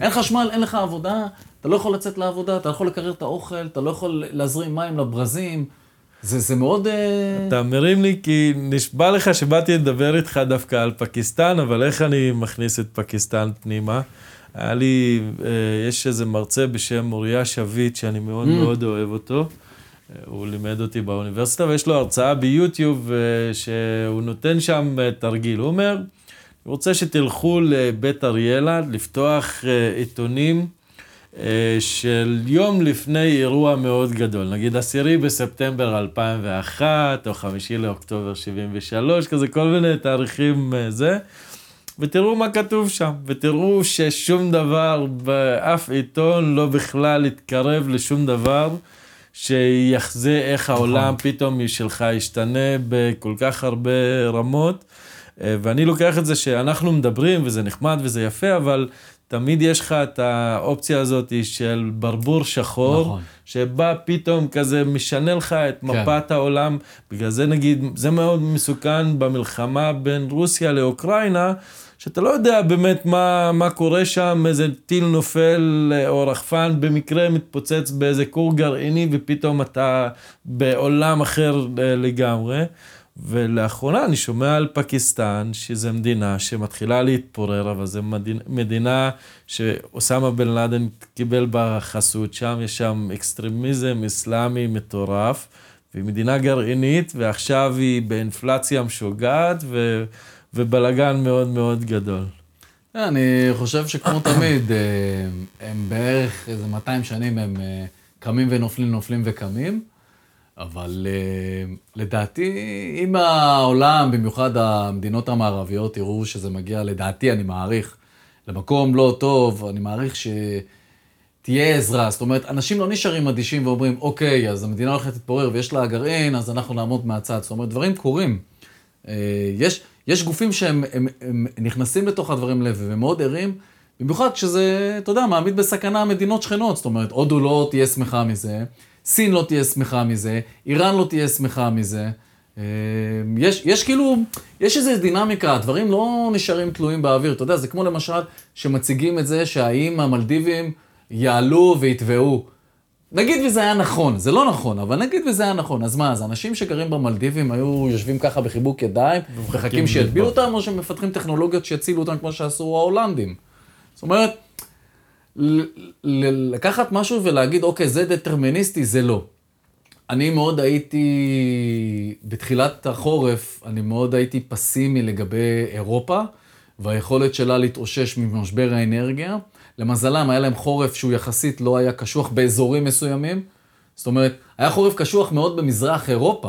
אין חשמל, אין לך עבודה, אתה לא יכול לצאת לעבודה, אתה לא יכול לקרר את האוכל, אתה לא יכול להזרים מים לברזים. זה, זה מאוד... אה, אתה מרים לי כי נשבע לך שבאתי לדבר איתך דווקא על פקיסטן, אבל איך אני מכניס את פקיסטן פנימה? היה לי, אה, יש איזה מרצה בשם מוריה שביט, שאני מאוד Mm. מאוד אוהב אותו. הוא לימד אותי באוניברסיטה, ויש לו הרצאה ביוטיוב אה, שהוא נותן שם אה, תרגיל. הוא אומר, אני רוצה שתלכו לבית אריאלה, לפתוח אה, עיתונים של יום לפני אירוע מאוד גדול, נגיד עשירי בספטמבר 2001, או חמישי לאוקטובר 73, כזה כל מיני תאריכים זה, ותראו מה כתוב שם, ותראו ששום דבר באף עיתון לא בכלל התקרב לשום דבר. שיחזה איך העולם פתאום שלך ישתנה בכל כך הרבה רמות. אה, ואני לוקח את זה שאנחנו מדברים, וזה נחמד וזה יפה, אבל תמיד יש לך את האופציה הזאת של ברבור שחור, נכון. שבא פתאום כזה משנה לך את מפת העולם. בגלל זה נגיד, זה מאוד מסוכן במלחמה בין רוסיה לאוקראינה. שאתה לא יודע באמת מה, מה קורה שם, איזה טיל נופל אה, או רחפן במקרה מתפוצץ באיזה כור גרעיני ופתאום אתה בעולם אחר אה, לגמרי. ולאחרונה אני שומע על פקיסטן, שזו מדינה שמתחילה להתפורר, אבל זו מדינה, מדינה שאוסמה בן לאדן קיבל בה חסות, שם יש שם אקסטרמיזם אסלאמי מטורף, והיא מדינה גרעינית, ועכשיו היא באינפלציה משוגעת, ו... ובלגן מאוד מאוד גדול. אני חושב שכמו תמיד, אה, הם בערך איזה 200 שנים הם אה, קמים ונופלים, נופלים וקמים, אבל אה, לדעתי, אם העולם, במיוחד המדינות המערביות, יראו שזה מגיע, לדעתי, אני מעריך, למקום לא טוב, אני מעריך שתהיה עזרה. זאת אומרת, אנשים לא נשארים אדישים ואומרים, אוקיי, אז המדינה הולכת להתפורר ויש לה גרעין, אז אנחנו נעמוד מהצד. זאת אומרת, דברים קורים. אה, יש, יש גופים שהם הם, הם נכנסים לתוך הדברים לב והם מאוד ערים, במיוחד כשזה, אתה יודע, מעמיד בסכנה מדינות שכנות. זאת אומרת, הודו לא תהיה שמחה מזה, סין לא תהיה שמחה מזה, איראן לא תהיה שמחה מזה. אה, יש, יש כאילו, יש איזו דינמיקה, הדברים לא נשארים תלויים באוויר. אתה יודע, זה כמו למשל שמציגים את זה שהאם המלדיבים יעלו ויתבעו. נגיד וזה היה נכון, זה לא נכון, אבל נגיד וזה היה נכון, אז מה, אז אנשים שגרים במלדיבים היו יושבים ככה בחיבוק ידיים, מחכים שיטביעו אותם, או שמפתחים טכנולוגיות שיצילו אותם כמו שעשו ההולנדים? זאת אומרת, לקחת משהו ולהגיד, אוקיי, זה דטרמיניסטי, זה לא. אני מאוד הייתי, בתחילת החורף, אני מאוד הייתי פסימי לגבי אירופה, והיכולת שלה להתאושש ממשבר האנרגיה. למזלם, היה להם חורף שהוא יחסית לא היה קשוח באזורים מסוימים. זאת אומרת, היה חורף קשוח מאוד במזרח אירופה,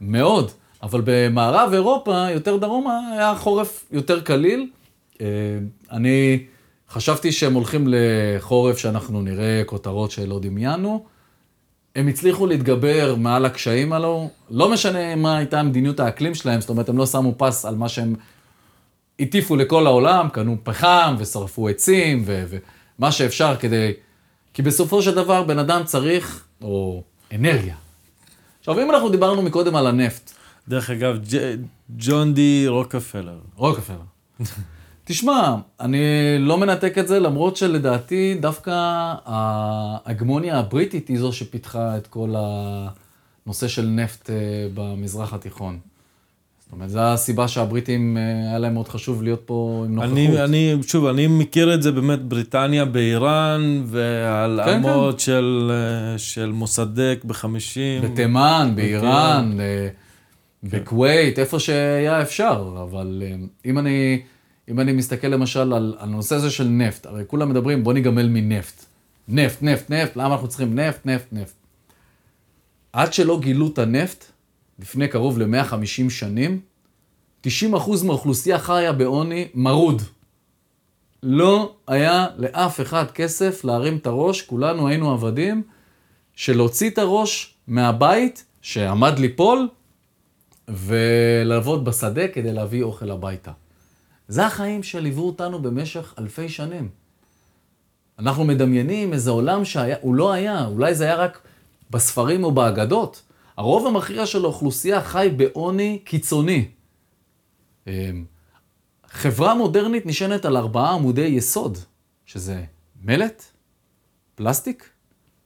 מאוד, אבל במערב אירופה, יותר דרומה, היה חורף יותר קליל. אה, אני חשבתי שהם הולכים לחורף שאנחנו נראה כותרות שלא דמיינו. הם הצליחו להתגבר מעל הקשיים הללו, לא משנה מה הייתה מדיניות האקלים שלהם, זאת אומרת, הם לא שמו פס על מה שהם הטיפו לכל העולם, קנו פחם ושרפו עצים ו- ומה שאפשר כדי... כי בסופו של דבר בן אדם צריך, או אנרגיה. עכשיו, אם אנחנו דיברנו מקודם על הנפט, דרך אגב, ג'ון די רוקפלר. רוקפלר. (laughs) תשמע, אני לא מנתק את זה, למרות שלדעתי דווקא ההגמוניה הבריטית היא זו שפיתחה את כל נושא של נפט אה, במזרח התיכון. זאת אומרת, זו הסיבה שהבריטים, אה, היה להם מאוד חשוב להיות פה עם נוכחות. אני, אני, שוב, אני מכיר את זה באמת בריטניה, באיראן, ועל כן, אמות של, אה, של מוסדק בחמישים. בתימן, באיראן, אה, בכווית, איפה שהיה אפשר. אבל אה, אם אני, אם אני מסתכל למשל על הנושא הזה של נפט, הרי כולם מדברים, בוא ניגמל מנפט. נפט, נפט, נפט, למה אנחנו צריכים נפט, נפט, נפט. עד שלא גילו את הנפט, לפני קרוב ל-150 שנים, 90% מהאוכלוסייה חיה בעוני מרוד. לא היה לאף אחד כסף להרים את הראש, כולנו היינו עבדים, של להוציא את הראש מהבית שעמד ליפול, ולעבוד בשדה כדי להביא אוכל הביתה. זה החיים שליוו אותנו במשך אלפי שנים. אנחנו מדמיינים איזה עולם שהוא לא היה, אולי זה היה רק בספרים או באגדות. הרוב המכריע של האוכלוסייה חי בעוני קיצוני. אמ, חברה מודרנית נשענת על ארבעה עמודי יסוד, שזה מלט, פלסטיק,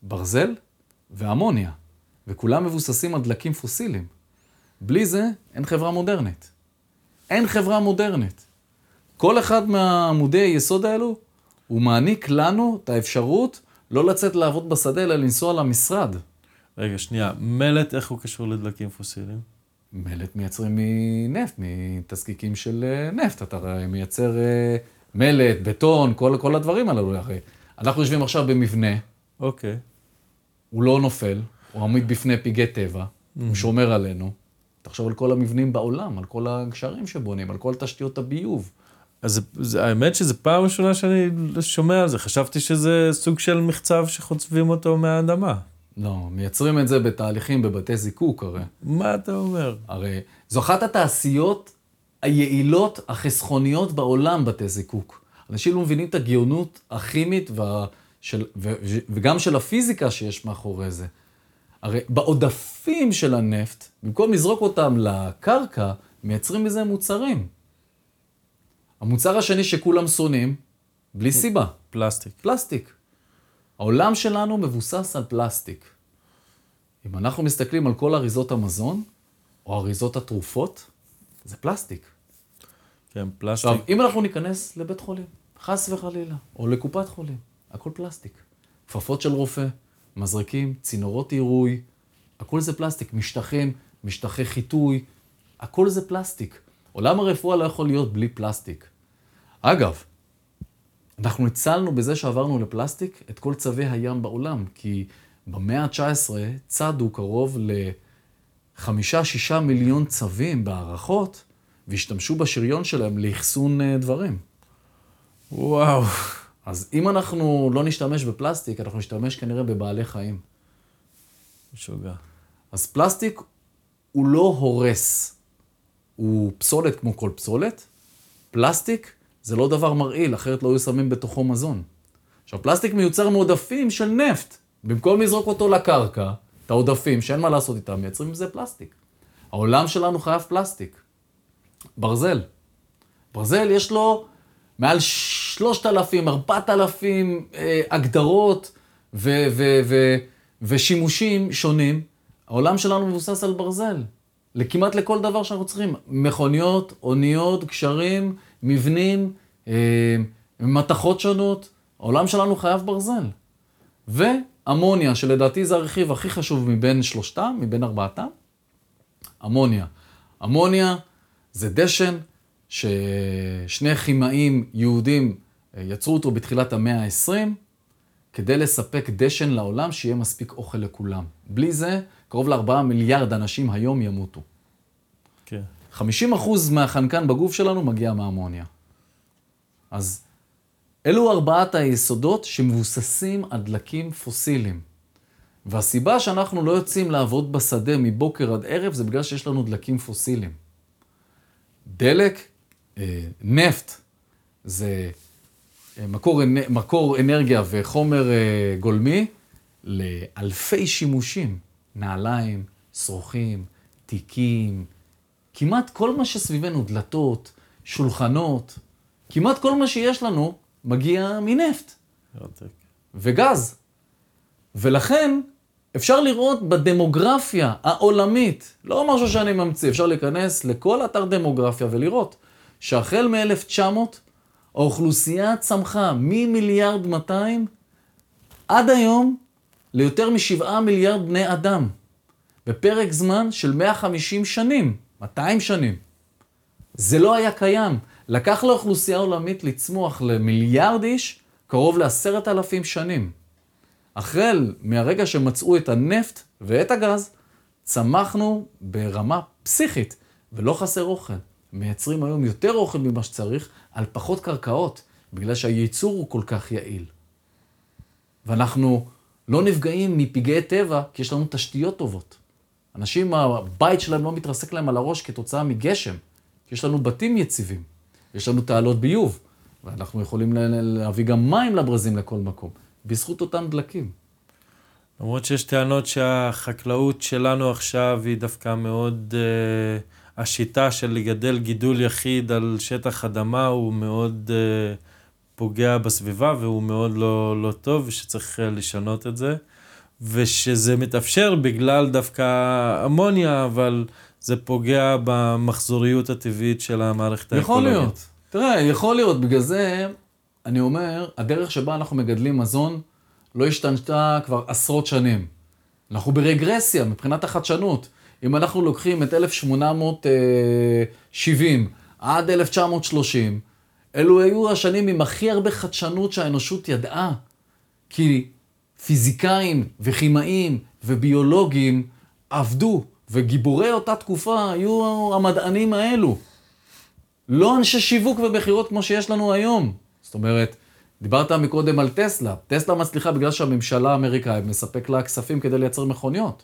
ברזל ואמוניה, וכולם מבוססים על דלקים פוסיליים. בלי זה אין חברה מודרנית. אין חברה מודרנית. כל אחד מהעמודי היסוד האלו, הוא מעניק לנו את האפשרות לא לצאת לעבוד בשדה, אלא לנסוע למשרד. רגע, שנייה, מלט, איך הוא קשור לדלקים פוסיליים? מלט מייצרים מנפט, מתזקיקים של אה, נפט. אתה מייצר אה, מלט, בטון, כל, כל הדברים הללו. הרי אנחנו יושבים עכשיו במבנה, אוקיי. הוא לא נופל, הוא עמיד בפני פגעי טבע, הוא שומר עלינו. תחשוב על כל המבנים בעולם, על כל הגשרים שבונים, על כל תשתיות הביוב. אז זה, האמת שזו פעם ראשונה שאני שומע על זה. חשבתי שזה סוג של מחצב שחוצבים אותו מהאדמה. לא, מייצרים את זה בתהליכים, בבתי זיקוק הרי. מה אתה אומר? הרי זו אחת התעשיות היעילות, החסכוניות בעולם, בתי זיקוק. אנשים לא מבינים את הגאונות הכימית וה, של, ו, וגם של הפיזיקה שיש מאחורי זה. הרי בעודפים של הנפט, במקום לזרוק אותם לקרקע, מייצרים מזה מוצרים. המוצר השני שכולם שונאים, בלי סיבה, פלסטיק. פלסטיק. העולם שלנו מבוסס על פלסטיק. אם אנחנו מסתכלים על כל אריזות המזון, או אריזות התרופות, זה פלסטיק. כן, פלסטיק. עכשיו, אם אנחנו ניכנס לבית חולים, חס וחלילה, או לקופת חולים, הכל פלסטיק. כפפות של רופא, מזרקים, צינורות עירוי, הכל זה פלסטיק. משטחים, משטחי חיטוי, הכל זה פלסטיק. עולם הרפואה לא יכול להיות בלי פלסטיק. אגב, אנחנו הצלנו בזה שעברנו לפלסטיק את כל צבי הים בעולם, כי במאה ה-19 צדו קרוב ל-5-6 מיליון צווים בהערכות, והשתמשו בשריון שלהם לאחסון אה, דברים. וואו. אז אם אנחנו לא נשתמש בפלסטיק, אנחנו נשתמש כנראה בבעלי חיים. משוגע. אז פלסטיק הוא לא הורס, הוא פסולת כמו כל פסולת. פלסטיק זה לא דבר מרעיל, אחרת לא היו שמים בתוכו מזון. עכשיו, פלסטיק מיוצר מעודפים של נפט. במקום לזרוק אותו לקרקע, את העודפים, שאין מה לעשות איתם, מייצרים מזה פלסטיק. העולם שלנו חייב פלסטיק. ברזל. ברזל יש לו מעל 3,000, 4,000 אה, הגדרות ו- ו- ו- ושימושים שונים. העולם שלנו מבוסס על ברזל. כמעט לכל דבר שאנחנו צריכים. מכוניות, אוניות, גשרים, מבנים, אה, מתכות שונות. העולם שלנו חייב ברזל. ואמוניה, שלדעתי זה הרכיב הכי חשוב מבין שלושתם, מבין ארבעתם. אמוניה. אמוניה זה דשן ששני כימאים יהודים אה, יצרו אותו בתחילת המאה ה-20, כדי לספק דשן לעולם, שיהיה מספיק אוכל לכולם. בלי זה, קרוב לארבעה מיליארד אנשים היום ימותו. כן. 50% מהחנקן בגוף שלנו מגיע מאמוניה. אז אלו ארבעת היסודות שמבוססים על דלקים פוסיליים. והסיבה שאנחנו לא יוצאים לעבוד בשדה מבוקר עד ערב זה בגלל שיש לנו דלקים פוסיליים. דלק, אה, נפט, זה אה, מקור, מקור אנרגיה וחומר אה, גולמי לאלפי שימושים. נעליים, שרוכים, תיקים, כמעט כל מה שסביבנו, דלתות, שולחנות, כמעט כל מה שיש לנו מגיע מנפט מרתק. וגז. ולכן אפשר לראות בדמוגרפיה העולמית, לא משהו שאני ממציא, אפשר להיכנס לכל אתר דמוגרפיה ולראות שהחל מ-1900 האוכלוסייה צמחה ממיליארד 200 עד היום ליותר משבעה מיליארד בני אדם, בפרק זמן של 150 שנים, 200 שנים. זה לא היה קיים. לקח לאוכלוסייה עולמית לצמוח למיליארד איש קרוב לעשרת אלפים שנים. החל מהרגע שמצאו את הנפט ואת הגז, צמחנו ברמה פסיכית, ולא חסר אוכל. מייצרים היום יותר אוכל ממה שצריך, על פחות קרקעות, בגלל שהייצור הוא כל כך יעיל. ואנחנו לא נפגעים מפגעי טבע, כי יש לנו תשתיות טובות. אנשים, הבית שלהם לא מתרסק להם על הראש כתוצאה מגשם, יש לנו בתים יציבים, יש לנו תעלות ביוב, ואנחנו יכולים להביא גם מים לברזים לכל מקום, בזכות אותם דלקים. למרות שיש טענות שהחקלאות שלנו עכשיו היא דווקא מאוד... Uh... השיטה של לגדל גידול יחיד על שטח אדמה הוא מאוד uh, פוגע בסביבה והוא מאוד לא, לא טוב ושצריך uh, לשנות את זה. ושזה מתאפשר בגלל דווקא אמוניה, אבל זה פוגע במחזוריות הטבעית של המערכת האקולוגית. יכול להיות. תראה, יכול להיות. בגלל זה, אני אומר, הדרך שבה אנחנו מגדלים מזון לא השתנתה כבר עשרות שנים. אנחנו ברגרסיה מבחינת החדשנות. אם אנחנו לוקחים את 1870 עד 1930, אלו היו השנים עם הכי הרבה חדשנות שהאנושות ידעה. כי פיזיקאים וכימאים וביולוגים עבדו, וגיבורי אותה תקופה היו המדענים האלו. לא אנשי שיווק ומכירות כמו שיש לנו היום. זאת אומרת, דיברת מקודם על טסלה. טסלה מצליחה בגלל שהממשלה האמריקאית מספק לה כספים כדי לייצר מכוניות.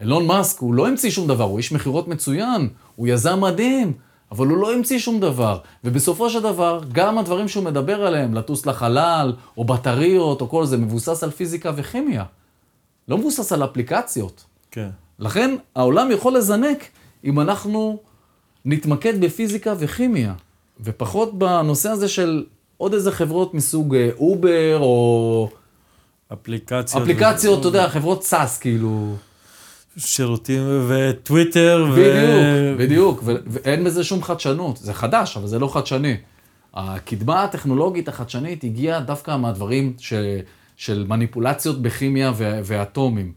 אילון מאסק, הוא לא המציא שום דבר, הוא איש מכירות מצוין, הוא יזם מדהים, אבל הוא לא המציא שום דבר. ובסופו של דבר, גם הדברים שהוא מדבר עליהם, לטוס לחלל, או בטריות, או כל זה, מבוסס על פיזיקה וכימיה. לא מבוסס על אפליקציות. כן. לכן, העולם יכול לזנק אם אנחנו נתמקד בפיזיקה וכימיה, ופחות בנושא הזה של עוד איזה חברות מסוג אה, אובר, או... אפליקציות. אפליקציות, אתה יודע, חברות SaaS, כאילו. שירותים וטוויטר. בדיוק, ו... בדיוק, ואין בזה שום חדשנות. זה חדש, אבל זה לא חדשני. הקדמה הטכנולוגית החדשנית הגיעה דווקא מהדברים ש... של מניפולציות בכימיה ו... ואטומים.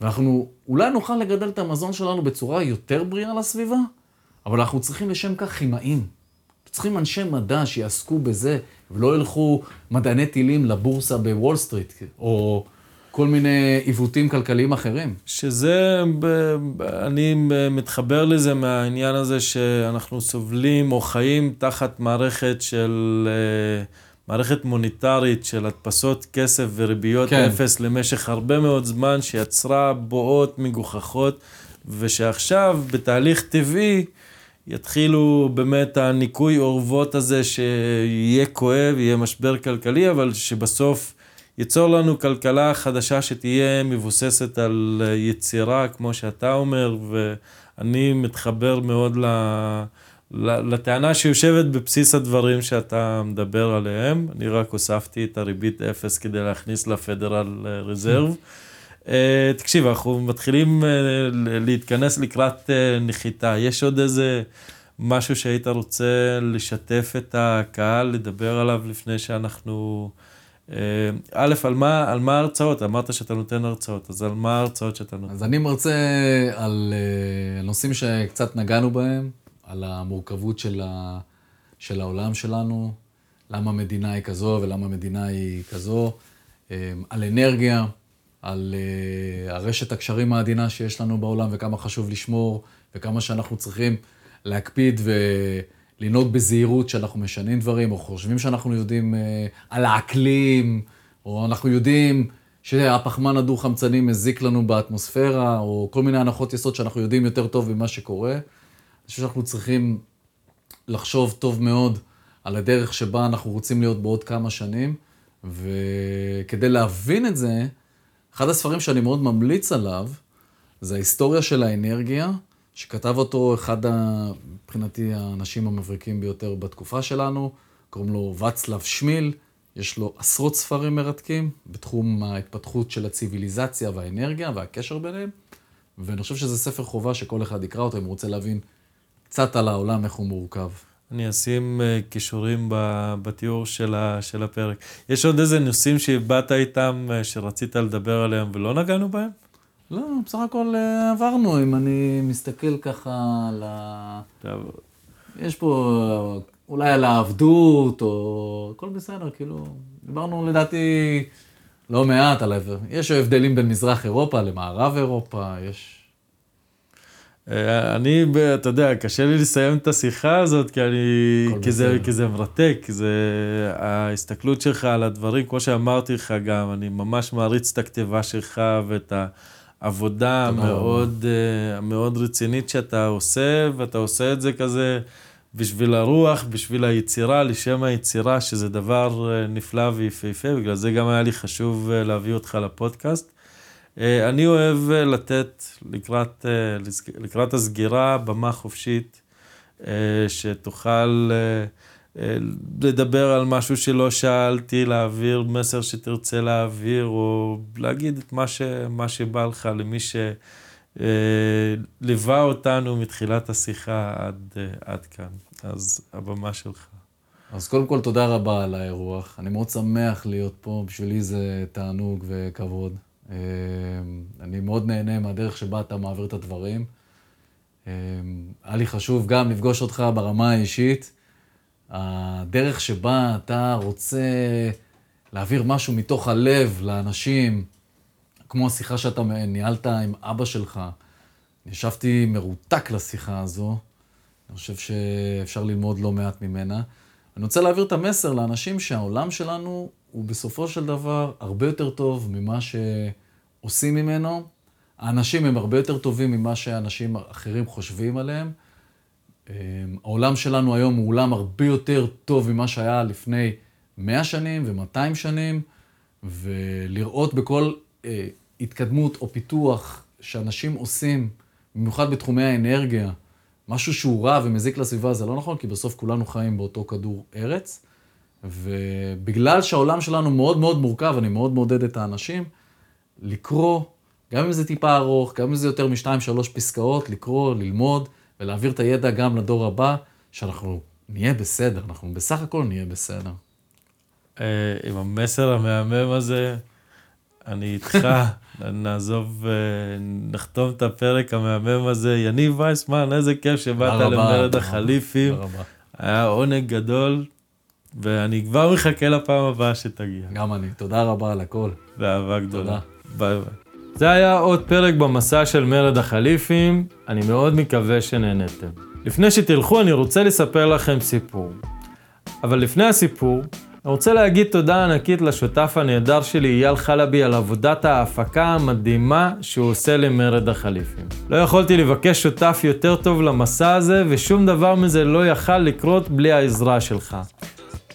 ואנחנו אולי נוכל לגדל את המזון שלנו בצורה יותר בריאה לסביבה, אבל אנחנו צריכים לשם כך כימאים. צריכים אנשי מדע שיעסקו בזה, ולא ילכו מדעני טילים לבורסה בוול סטריט, או... כל מיני עיוותים כלכליים אחרים. שזה, אני מתחבר לזה מהעניין הזה שאנחנו סובלים או חיים תחת מערכת של, אה, מערכת מוניטרית של הדפסות כסף וריביות כן. אפס למשך הרבה מאוד זמן, שיצרה בועות מגוחכות, ושעכשיו בתהליך טבעי יתחילו באמת הניקוי אורוות הזה שיהיה כואב, יהיה משבר כלכלי, אבל שבסוף... ייצור לנו כלכלה חדשה שתהיה מבוססת על יצירה, כמו שאתה אומר, ואני מתחבר מאוד ל... לטענה שיושבת בבסיס הדברים שאתה מדבר עליהם. אני רק הוספתי את הריבית אפס כדי להכניס לפדרל רזרב. אה, תקשיב, אנחנו מתחילים אה, להתכנס לקראת אה, נחיתה. יש עוד איזה משהו שהיית רוצה לשתף את הקהל, לדבר עליו לפני שאנחנו... אה, א', על מה, על מה ההרצאות? אמרת שאתה נותן הרצאות, אז על מה ההרצאות שאתה נותן? אז אני מרצה על אה, נושאים שקצת נגענו בהם, על המורכבות של, ה, של העולם שלנו, למה מדינה היא כזו ולמה מדינה היא כזו, אה, על אנרגיה, על הרשת הקשרים העדינה שיש לנו בעולם וכמה חשוב לשמור וכמה שאנחנו צריכים להקפיד ו... לנהוג בזהירות שאנחנו משנים דברים, או חושבים שאנחנו יודעים אה, על האקלים, או אנחנו יודעים שהפחמן הדו-חמצני מזיק לנו באטמוספירה, או כל מיני הנחות יסוד שאנחנו יודעים יותר טוב ממה שקורה. אני חושב שאנחנו צריכים לחשוב טוב מאוד על הדרך שבה אנחנו רוצים להיות בעוד כמה שנים, וכדי להבין את זה, אחד הספרים שאני מאוד ממליץ עליו, זה ההיסטוריה של האנרגיה, שכתב אותו אחד, מבחינתי, האנשים המבריקים ביותר בתקופה שלנו, קוראים לו ואצלב שמיל, יש לו עשרות ספרים מרתקים בתחום ההתפתחות של הציוויליזציה והאנרגיה והקשר ביניהם, ואני חושב שזה ספר חובה שכל אחד יקרא אותו אם הוא רוצה להבין קצת על העולם, איך הוא מורכב. אני אשים uh, כישורים בתיאור של, הפרק. יש עוד איזה נושאים שהבעת איתם, uh, שרצית לדבר עליהם ולא נגענו בהם? לא, בסך הכל uh, עברנו, אם אני מסתכל ככה על ה... טוב. יש פה אולי על העבדות, או... הכל בסדר, כאילו, דיברנו לדעתי לא מעט על... יש הבדלים בין מזרח אירופה למערב אירופה, יש... אה, אני, אתה יודע, קשה לי לסיים את השיחה הזאת, כי, אני, כי, זה, כי זה מרתק, זה ההסתכלות שלך על הדברים, כמו שאמרתי לך גם, אני ממש מעריץ את הכתיבה שלך ואת העבודה המאוד, uh, מאוד רצינית שאתה עושה, ואתה עושה את זה כזה בשביל הרוח, בשביל היצירה, לשם היצירה, שזה דבר אה, נפלא ויפהפה, בגלל זה גם היה לי חשוב להביא אותך לפודקאסט. אה, אני אוהב אה, לתת לקראת, אה, לקראת הסגירה במה חופשית, שתוכל לדבר על משהו שלא שאלתי, להעביר מסר שתרצה להעביר, או להגיד את מה, ש, מה שבא לך למי שליווה אותנו מתחילת השיחה עד, עד כאן. אז הבמה שלך. אז קודם כל, תודה רבה על האירוח. אני מאוד שמח להיות פה, בשבילי זה תענוג וכבוד. אני מאוד נהנה מהדרך שבה אתה מעביר את הדברים. היה לי חשוב גם לפגוש אותך ברמה האישית. הדרך שבה אתה רוצה להעביר משהו מתוך הלב לאנשים, כמו השיחה שאתה ניהלת עם אבא שלך. ישבתי מרותק לשיחה הזו, אני חושב שאפשר ללמוד לא מעט ממנה. אני רוצה להעביר את המסר לאנשים שהעולם שלנו הוא בסופו של דבר הרבה יותר טוב ממה שעושים ממנו. האנשים הם הרבה יותר טובים ממה שאנשים אחרים חושבים עליהם. אמ, העולם שלנו היום הוא עולם הרבה יותר טוב ממה שהיה לפני 100 שנים ו-200 שנים, ולראות בכל אה, התקדמות או פיתוח שאנשים עושים, במיוחד בתחומי האנרגיה, משהו שהוא רע ומזיק לסביבה זה לא נכון, כי בסוף כולנו חיים באותו כדור ארץ. ובגלל שהעולם שלנו מאוד מאוד מורכב, אני מאוד מעודד את האנשים, לקרוא, גם אם זה טיפה ארוך, גם אם זה יותר משתיים, שלוש פסקאות, לקרוא, ללמוד ולהעביר את הידע גם לדור הבא, שאנחנו נהיה בסדר, אנחנו בסך הכל נהיה בסדר. אה, עם המסר המהמם הזה, אני איתך, (laughs) נעזוב, אה, נחתום את הפרק המהמם הזה. יניב וייסמן, איזה כיף שבאת למרד החליפים. היה עונג גדול, ואני כבר מחכה לפעם הבאה שתגיע. גם אני. תודה רבה על הכל. באהבה גדולה. תודה. ביי ביי. זה היה עוד פרק במסע של מרד החליפים, אני מאוד מקווה שנהנתם. לפני שתלכו אני רוצה לספר לכם סיפור. אבל לפני הסיפור, אני רוצה להגיד תודה ענקית לשותף הנהדר שלי אייל חלבי על עבודת ההפקה המדהימה שהוא עושה למרד החליפים. לא יכולתי לבקש שותף יותר טוב למסע הזה, ושום דבר מזה לא יכל לקרות בלי העזרה שלך.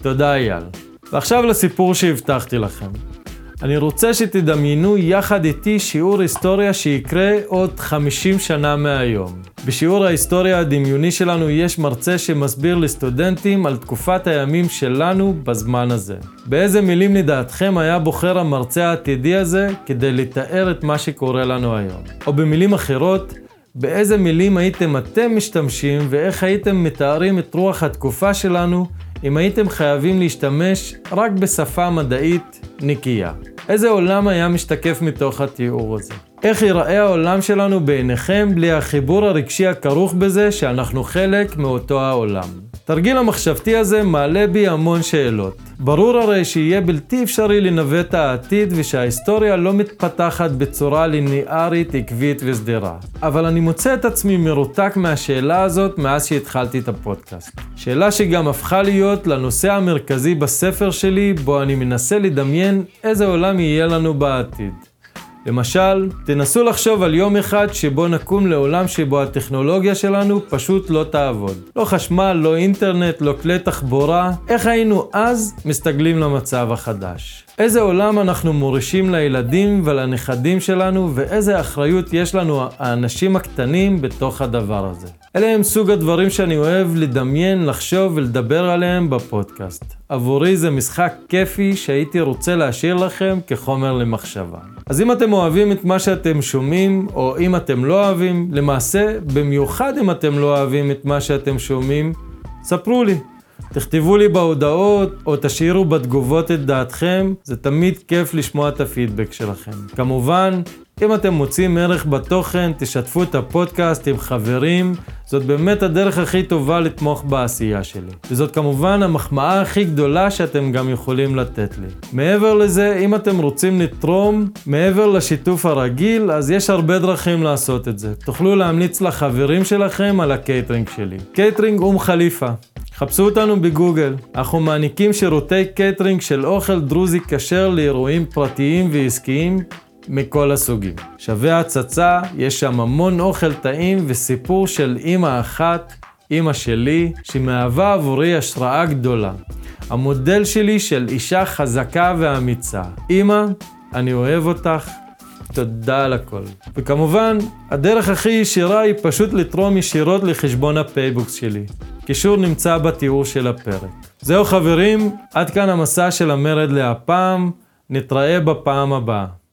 תודה אייל. ועכשיו לסיפור שהבטחתי לכם. אני רוצה שתדמיינו יחד איתי שיעור היסטוריה שיקרה עוד 50 שנה מהיום. בשיעור ההיסטוריה הדמיוני שלנו יש מרצה שמסביר לסטודנטים על תקופת הימים שלנו בזמן הזה. באיזה מילים לדעתכם היה בוחר המרצה העתידי הזה כדי לתאר את מה שקורה לנו היום? או במילים אחרות, באיזה מילים הייתם אתם משתמשים ואיך הייתם מתארים את רוח התקופה שלנו אם הייתם חייבים להשתמש רק בשפה מדעית נקייה. איזה עולם היה משתקף מתוך התיאור הזה? איך ייראה העולם שלנו בעיניכם בלי החיבור הרגשי הכרוך בזה שאנחנו חלק מאותו העולם? תרגיל המחשבתי הזה מעלה בי המון שאלות. ברור הרי שיהיה בלתי אפשרי לנווט העתיד ושההיסטוריה לא מתפתחת בצורה ליניארית, עקבית וסדירה. אבל אני מוצא את עצמי מרותק מהשאלה הזאת מאז שהתחלתי את הפודקאסט. שאלה שגם הפכה להיות לנושא המרכזי בספר שלי, בו אני מנסה לדמיין איזה עולם יהיה לנו בעתיד. למשל, תנסו לחשוב על יום אחד שבו נקום לעולם שבו הטכנולוגיה שלנו פשוט לא תעבוד. לא חשמל, לא אינטרנט, לא כלי תחבורה. איך היינו אז מסתגלים למצב החדש? איזה עולם אנחנו מורישים לילדים ולנכדים שלנו, ואיזה אחריות יש לנו, האנשים הקטנים, בתוך הדבר הזה. אלה הם סוג הדברים שאני אוהב לדמיין, לחשוב ולדבר עליהם בפודקאסט. עבורי זה משחק כיפי שהייתי רוצה להשאיר לכם כחומר למחשבה. אז אם אתם אוהבים את מה שאתם שומעים, או אם אתם לא אוהבים, למעשה, במיוחד אם אתם לא אוהבים את מה שאתם שומעים, ספרו לי. תכתבו לי בהודעות, או תשאירו בתגובות את דעתכם, זה תמיד כיף לשמוע את הפידבק שלכם. כמובן, אם אתם מוצאים ערך בתוכן, תשתפו את הפודקאסט עם חברים, זאת באמת הדרך הכי טובה לתמוך בעשייה שלי. וזאת כמובן המחמאה הכי גדולה שאתם גם יכולים לתת לי. מעבר לזה, אם אתם רוצים לתרום, מעבר לשיתוף הרגיל, אז יש הרבה דרכים לעשות את זה. תוכלו להמליץ לחברים שלכם על הקייטרינג שלי. קייטרינג אום חליפה. חפשו אותנו בגוגל. אנחנו מעניקים שירותי קייטרינג של אוכל דרוזי כשר לאירועים פרטיים ועסקיים מכל הסוגים. שווה הצצה, יש שם המון אוכל טעים וסיפור של אימא אחת, אימא שלי, שמהווה עבורי השראה גדולה. המודל שלי של אישה חזקה ואמיצה. אימא, אני אוהב אותך, תודה על הכל. וכמובן, הדרך הכי ישירה היא פשוט לתרום ישירות לחשבון הפייבוקס שלי. קישור נמצא בתיאור של הפרק. זהו חברים, עד כאן המסע של המרד להפעם, נתראה בפעם הבאה.